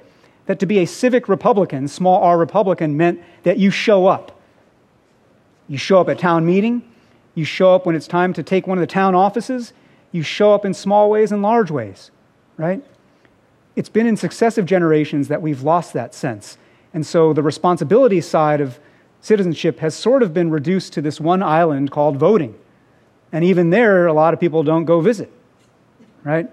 that to be a civic Republican, small r Republican, meant that you show up. You show up at town meeting, you show up when it's time to take one of the town offices, you show up in small ways and large ways, right? It's been in successive generations that we've lost that sense. And so the responsibility side of citizenship has sort of been reduced to this one island called voting. And even there, a lot of people don't go visit, right?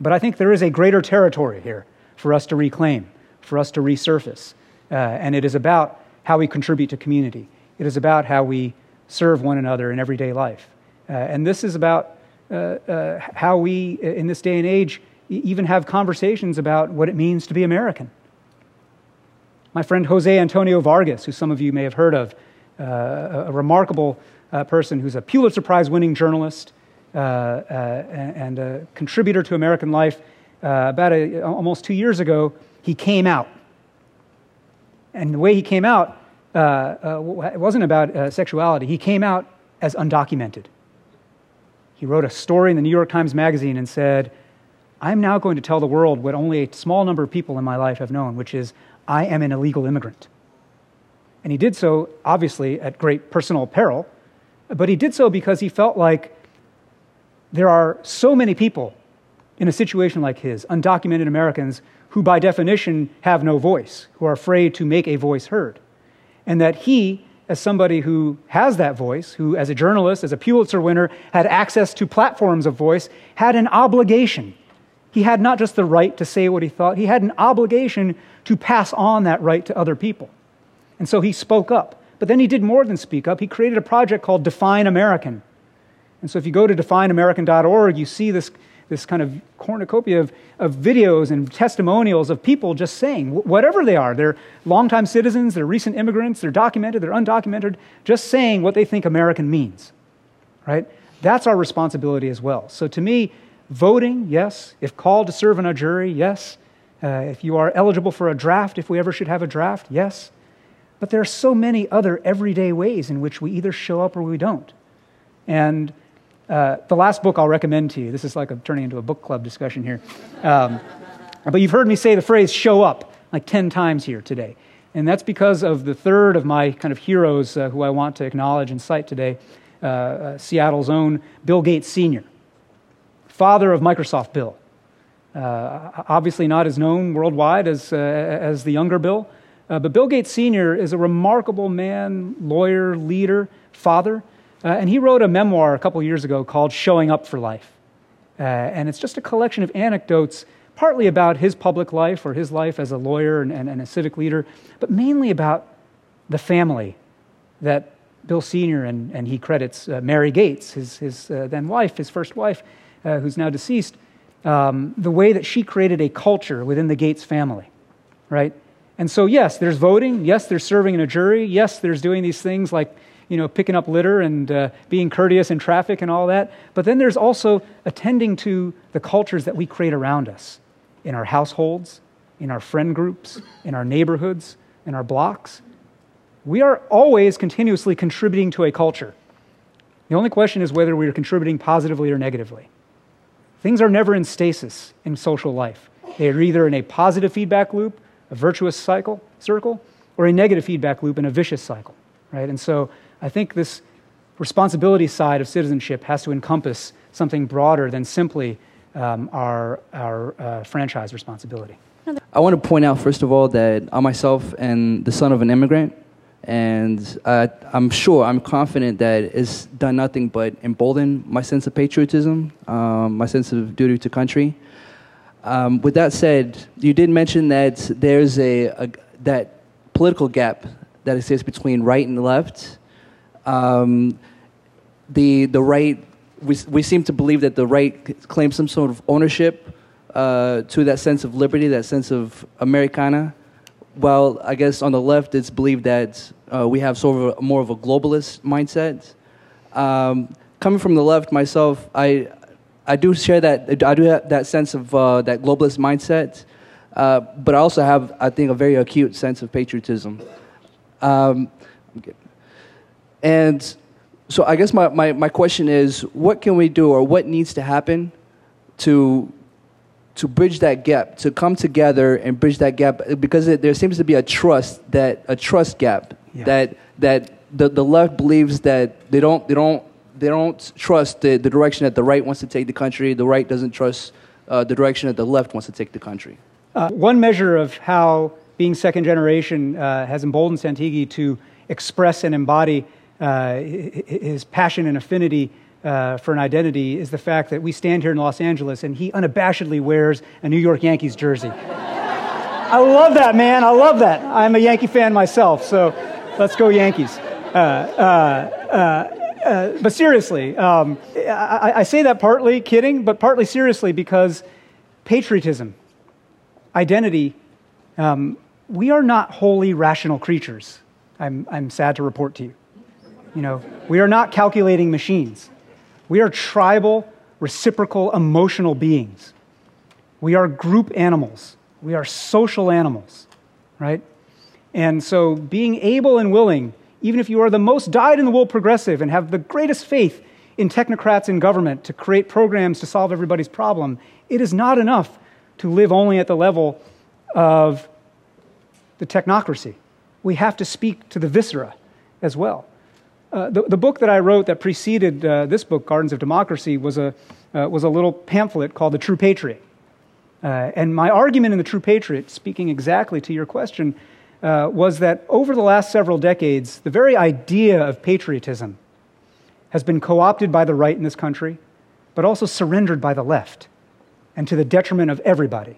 But I think there is a greater territory here for us to reclaim, for us to resurface. Uh, and it is about how we contribute to community, it is about how we serve one another in everyday life. Uh, and this is about uh, uh how we, in this day and age, even have conversations about what it means to be American. My friend Jose Antonio Vargas, who some of you may have heard of, uh, a remarkable uh, person who's a Pulitzer Prize winning journalist uh, uh, and a contributor to American life. Uh, about a, almost two years ago, he came out. And the way he came out, Uh, uh, it wasn't about uh, sexuality, he came out as undocumented. He wrote a story in the New York Times Magazine and said, I'm now going to tell the world what only a small number of people in my life have known, which is I am an illegal immigrant. And he did so, obviously, at great personal peril, but he did so because he felt like there are so many people in a situation like his, undocumented Americans, who by definition have no voice, who are afraid to make a voice heard. And that he, as somebody who has that voice, who as a journalist, as a Pulitzer winner, had access to platforms of voice, had an obligation. He had not just the right to say what he thought, he had an obligation to pass on that right to other people. And so he spoke up. But then he did more than speak up. He created a project called Define American. And so if you go to defineamerican.org, you see this, this kind of cornucopia of, of videos and testimonials of people just saying, whatever they are, they're longtime citizens, they're recent immigrants, they're documented, they're undocumented, just saying what they think American means. Right? That's our responsibility as well. So to me, voting, yes. If called to serve on a jury, yes. Uh, if you are eligible for a draft, if we ever should have a draft, yes. But there are so many other everyday ways in which we either show up or we don't. And uh, the last book I'll recommend to you, this is like a, turning into a book club discussion here. Um, But you've heard me say the phrase show up like 10 times here today. And that's because of the third of my kind of heroes uh, who I want to acknowledge and cite today uh, uh, Seattle's own Bill Gates Sr., father of Microsoft Bill. Uh, obviously, not as known worldwide as, as the younger Bill, but Bill Gates Sr. is a remarkable man, lawyer, leader, father. And he wrote a memoir a couple years ago called Showing Up for Life. and it's just a collection of anecdotes partly about his public life or his life as a lawyer and, and, and a civic leader, but mainly about the family that Bill Sr. and, and he credits uh, Mary Gates, his, his uh, then wife, his first wife, uh, who's now deceased, um, the way that she created a culture within the Gates family, right? And so, yes, there's voting. Yes, there's serving in a jury. Yes, there's doing these things like, you know, picking up litter and uh, being courteous in traffic and all that. But then there's also attending to the cultures that we create around us in our households, in our friend groups, in our neighborhoods, in our blocks. We are always continuously contributing to a culture. The only question is whether we are contributing positively or negatively. Things are never in stasis in social life. They are either in a positive feedback loop, a virtuous cycle, circle, or a negative feedback loop and a vicious cycle, right? And so I think this responsibility side of citizenship has to encompass something broader than simply um, our, our uh, franchise responsibility. I want to point out, first of all, that I myself am the son of an immigrant, and uh, I'm sure, I'm confident that it's done nothing but embolden my sense of patriotism, um, my sense of duty to country. Um, with that said, you did mention that there's a, a, that political gap that exists between right and left. Um, the the right we, we seem to believe that the right claims some sort of ownership uh, to that sense of liberty, that sense of Americana. While I guess on the left, it's believed that uh, we have sort of a, more of a globalist mindset. Um, coming from the left myself, I, I do share that, I do have that sense of uh, that globalist mindset, uh, but I also have, I think, a very acute sense of patriotism. Um, and so I guess my, my, my question is what can we do or what needs to happen to to bridge that gap, to come together and bridge that gap, because it, there seems to be a trust that a trust gap yeah. that that the, the left believes that they don't they don't they don't trust the, the direction that the right wants to take the country. The right doesn't trust uh, the direction that the left wants to take the country. Uh, one measure of how being second generation uh, has emboldened Santigi to express and embody uh, his passion and affinity uh, for an identity is the fact that we stand here in Los Angeles and he unabashedly wears a New York Yankees jersey. I love that, man. I love that. I'm a Yankee fan myself, so let's go Yankees. Uh, uh, uh, but seriously, um, I, I say that partly kidding, but partly seriously because patriotism, identity, um, we are not wholly rational creatures. I'm, I'm sad to report to you. You know, we are not calculating machines. We are tribal, reciprocal, emotional beings. We are group animals. We are social animals, right? And so being able and willing, even if you are the most dyed in the wool progressive and have the greatest faith in technocrats in government to create programs to solve everybody's problem, it is not enough to live only at the level of the technocracy. We have to speak to the viscera as well. Uh, the, the, book that I wrote that preceded uh, this book, Gardens of Democracy, was a, uh, was a little pamphlet called The True Patriot. Uh, and my argument in The True Patriot, speaking exactly to your question, uh, was that over the last several decades, the very idea of patriotism has been co opted by the right in this country, but also surrendered by the left, and to the detriment of everybody,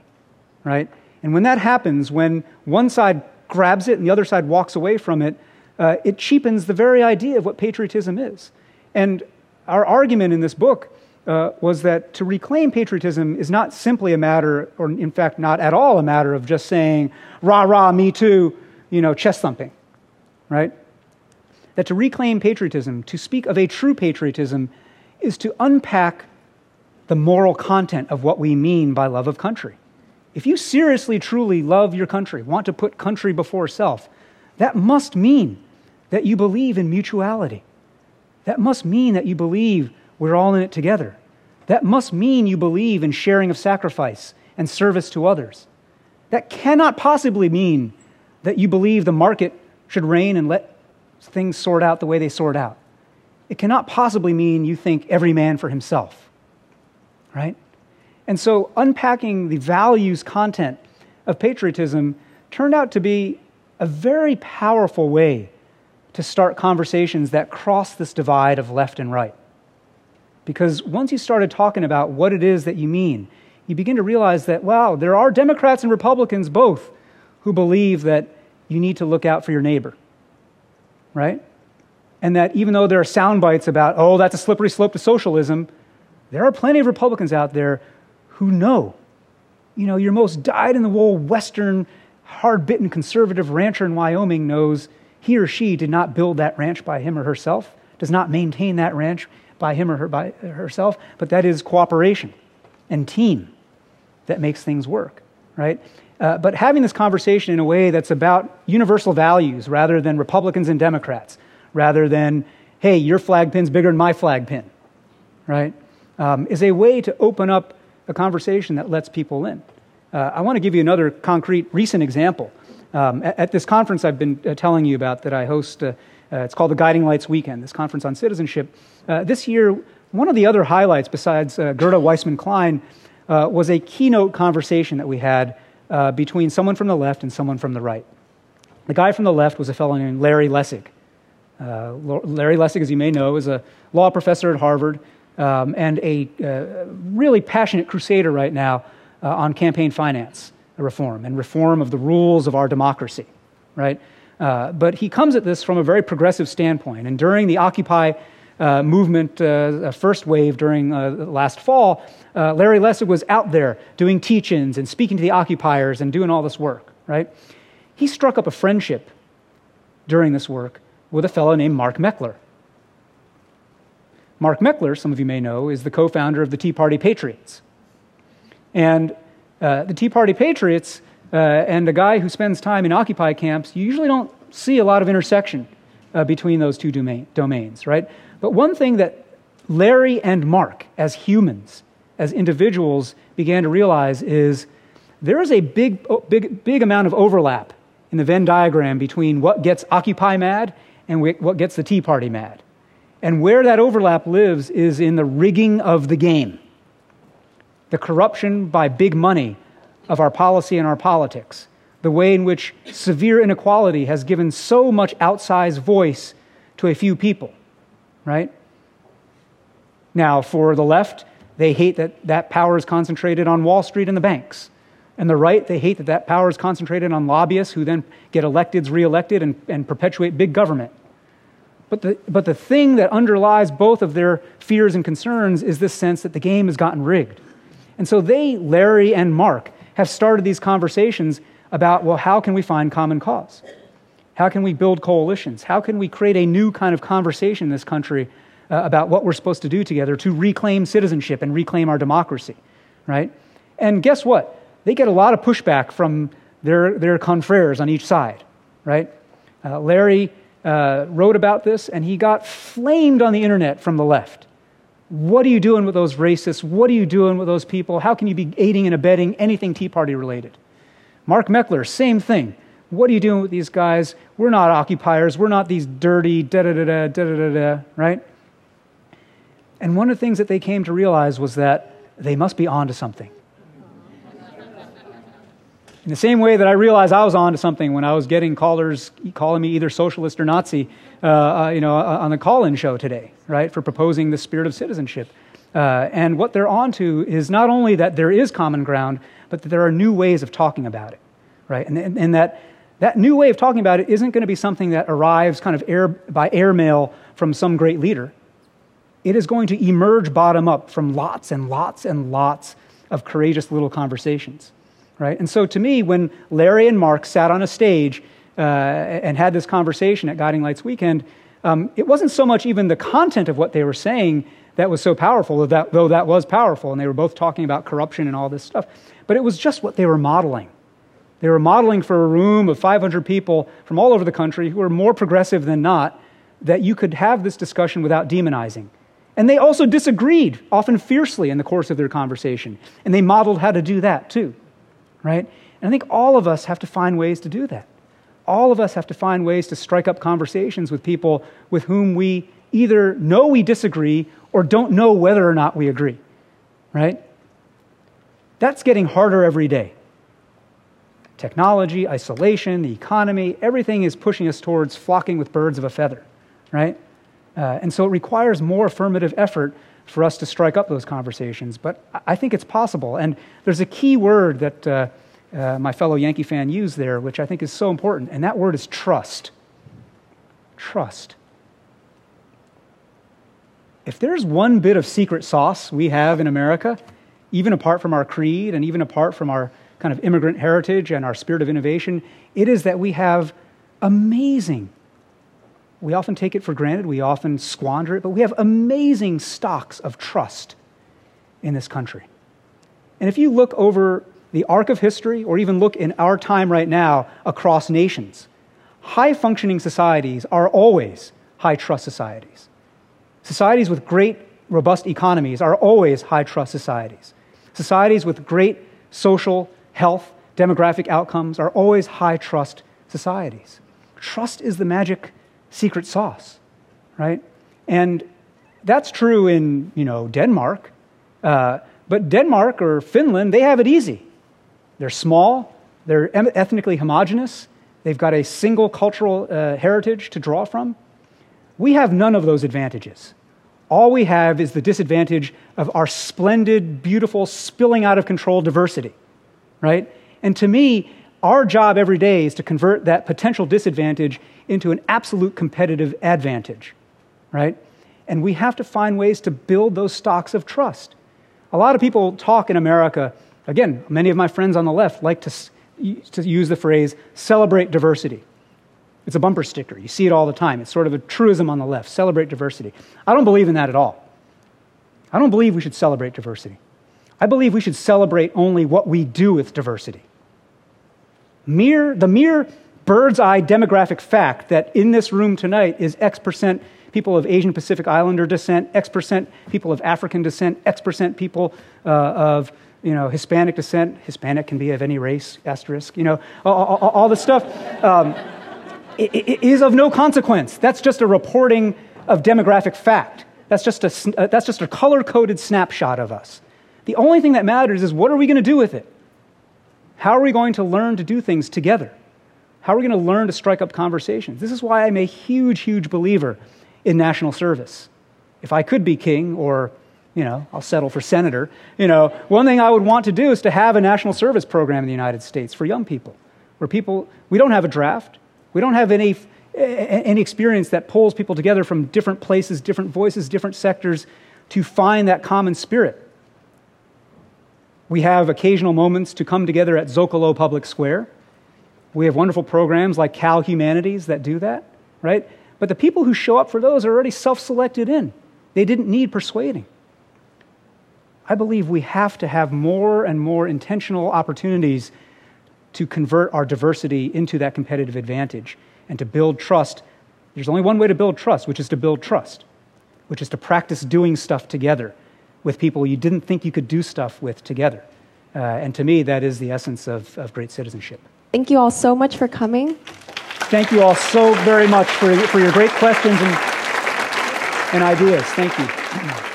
right? And when that happens, when one side grabs it and the other side walks away from it, uh, it cheapens the very idea of what patriotism is. And our argument in this book uh, was that to reclaim patriotism is not simply a matter, or in fact, not at all a matter of just saying, rah, rah, me too, you know, chest thumping, right? That to reclaim patriotism, to speak of a true patriotism, is to unpack the moral content of what we mean by love of country. If you seriously, truly love your country, want to put country before self, that must mean that you believe in mutuality. That must mean that you believe we're all in it together. That must mean you believe in sharing of sacrifice and service to others. That cannot possibly mean that you believe the market should reign and let things sort out the way they sort out. It cannot possibly mean you think every man for himself, right? And so unpacking the values content of patriotism turned out to be a very powerful way to start conversations that cross this divide of left and right. Because once you started talking about what it is that you mean, you begin to realize that, wow, there are Democrats and Republicans both who believe that you need to look out for your neighbor, right? And that even though there are sound bites about, oh, that's a slippery slope to socialism, there are plenty of Republicans out there who know. You know, your most dyed in the wool Western, hard bitten conservative rancher in Wyoming knows he or she did not build that ranch by him or herself, does not maintain that ranch by him or her, by herself, but that is cooperation and team that makes things work, right? Uh, but having this conversation in a way that's about universal values rather than Republicans and Democrats, rather than, hey, your flag pin's bigger than my flag pin, right, um, is a way to open up a conversation that lets people in. Uh, I want to give you another concrete recent example. Um, at, at, this conference I've been uh, telling you about that I host, uh, uh, it's called the Guiding Lights Weekend, this conference on citizenship. Uh, this year, one of the other highlights besides Gerda Weissmann Klein was a keynote conversation that we had between someone from the left and someone from the right. The guy from the left was a fellow named Larry Lessig. Larry Lessig, as you may know, is a law professor at Harvard um, and a uh, really passionate crusader right now uh, on campaign finance reform and reform of the rules of our democracy, right? Uh, but he comes at this from a very progressive standpoint. And during the Occupy uh, movement, uh, first wave during uh, last fall, Larry Lessig was out there doing teach ins and speaking to the occupiers and doing all this work, right? He struck up a friendship during this work with a fellow named Mark Meckler. Mark Meckler, some of you may know, is the co founder of the Tea Party Patriots. And uh, the Tea Party Patriots uh, and a guy who spends time in Occupy camps, you usually don't see a lot of intersection uh, between those two domain, domains, right? But one thing that Larry and Mark, as humans, as individuals, began to realize is there is a big, big, big amount of overlap in the Venn diagram between what gets Occupy mad and what gets the Tea Party mad. And where that overlap lives is in the rigging of the game, the corruption by big money of our policy and our politics, the way in which severe inequality has given so much outsized voice to a few people, right? Now, for the left, they hate that that power is concentrated on Wall Street and the banks. And the right, they hate that that power is concentrated on lobbyists who then get elected, reelected, and, and perpetuate big government. But the, but the thing that underlies both of their fears and concerns is this sense that the game has gotten rigged. And so they, Larry and Mark, have started these conversations about, well, how can we find common cause? How can we build coalitions? How can we create a new kind of conversation in this country uh, about what we're supposed to do together to reclaim citizenship and reclaim our democracy, right? And guess what? They get a lot of pushback from their, their confreres on each side, right? Uh, Larry uh, wrote about this, and he got flamed on the internet from the left. What are you doing with those racists? What are you doing with those people? How can you be aiding and abetting anything Tea Party related? Mark Meckler, same thing. What are you doing with these guys? We're not occupiers. We're not these dirty da da da da da da da, right? And one of the things that they came to realize was that they must be onto something. In the same way that I realized I was onto something when I was getting callers calling me either socialist or Nazi, uh, uh, you know, uh, on the call-in show today, right, for proposing the spirit of citizenship. Uh, and what they're onto is not only that there is common ground, but that there are new ways of talking about it, right? And, and, and that that new way of talking about it isn't going to be something that arrives kind of air, by airmail from some great leader. It is going to emerge bottom up from lots and lots and lots of courageous little conversations right? And so to me, when Larry and Mark sat on a stage uh, and had this conversation at Guiding Lights Weekend, um, it wasn't so much even the content of what they were saying that was so powerful, that, though that was powerful, and they were both talking about corruption and all this stuff, but it was just what they were modeling. They were modeling for a room of 500 people from all over the country who were more progressive than not that you could have this discussion without demonizing And they also disagreed, often fiercely, in the course of their conversation. And they modeled how to do that too, right? And I think all of us have to find ways to do that. All of us have to find ways to strike up conversations with people with whom we either know we disagree or don't know whether or not we agree, right? That's getting harder every day. Technology, isolation, the economy, everything is pushing us towards flocking with birds of a feather, right? Uh, and so it requires more affirmative effort for us to strike up those conversations. But I think it's possible. And there's a key word that uh, uh, my fellow Yankee fan used there, which I think is so important, and that word is trust. Trust. If there's one bit of secret sauce we have in America, even apart from our creed and even apart from our kind of immigrant heritage and our spirit of innovation, it is that we have amazing, we often take it for granted, we often squander it, but we have amazing stocks of trust in this country. And if you look over the arc of history, or even look in our time right now across nations, high functioning societies are always high trust societies. Societies with great, robust economies are always high trust societies. Societies with great social health, demographic outcomes are always high trust societies. Trust is the magic secret sauce, right? And that's true in, you know, Denmark. Uh, but Denmark or Finland, they have it easy. They're small, they're ethnically homogenous, they've got a single cultural uh, heritage to draw from. We have none of those advantages. All we have is the disadvantage of our splendid, beautiful, spilling out of control diversity right? And to me, our job every day is to convert that potential disadvantage into an absolute competitive advantage, right? And we have to find ways to build those stocks of trust. A lot of people talk in America, again, many of my friends on the left like to, to use the phrase celebrate diversity. It's a bumper sticker. You see it all the time. It's sort of a truism on the left celebrate diversity. I don't believe in that at all. I don't believe we should celebrate diversity. I believe we should celebrate only what we do with diversity. Mere, the mere bird's eye demographic fact that in this room tonight is X percent people of Asian Pacific Islander descent, X percent people of African descent, X percent people uh, of you know, Hispanic descent. Hispanic can be of any race, asterisk, you know, all, all, all this stuff um, is of no consequence. That's just a reporting of demographic fact. That's just a, uh, that's just a color coded snapshot of us. The only thing that matters is what are we going to do with it? How are we going to learn to do things together? How are we going to learn to strike up conversations? This is why I'm a huge, huge believer in national service. If I could be king, or, you know, I'll settle for senator, you know, one thing I would want to do is to have a national service program in the United States for young people, where people, we don't have a draft, we don't have any, any experience that pulls people together from different places, different voices, different sectors to find that common spirit. We have occasional moments to come together at Zocalo Public Square. We have wonderful programs like Cal Humanities that do that, right? But the people who show up for those are already self selected in. They didn't need persuading. I believe we have to have more and more intentional opportunities to convert our diversity into that competitive advantage and to build trust. There's only one way to build trust, which is to build trust, which is to practice doing stuff together with people you didn't think you could do stuff with together. Uh, and to me, that is the essence of, of great citizenship. Thank you all so much for coming. Thank you all so very much for, for your great questions and, and ideas. Thank you.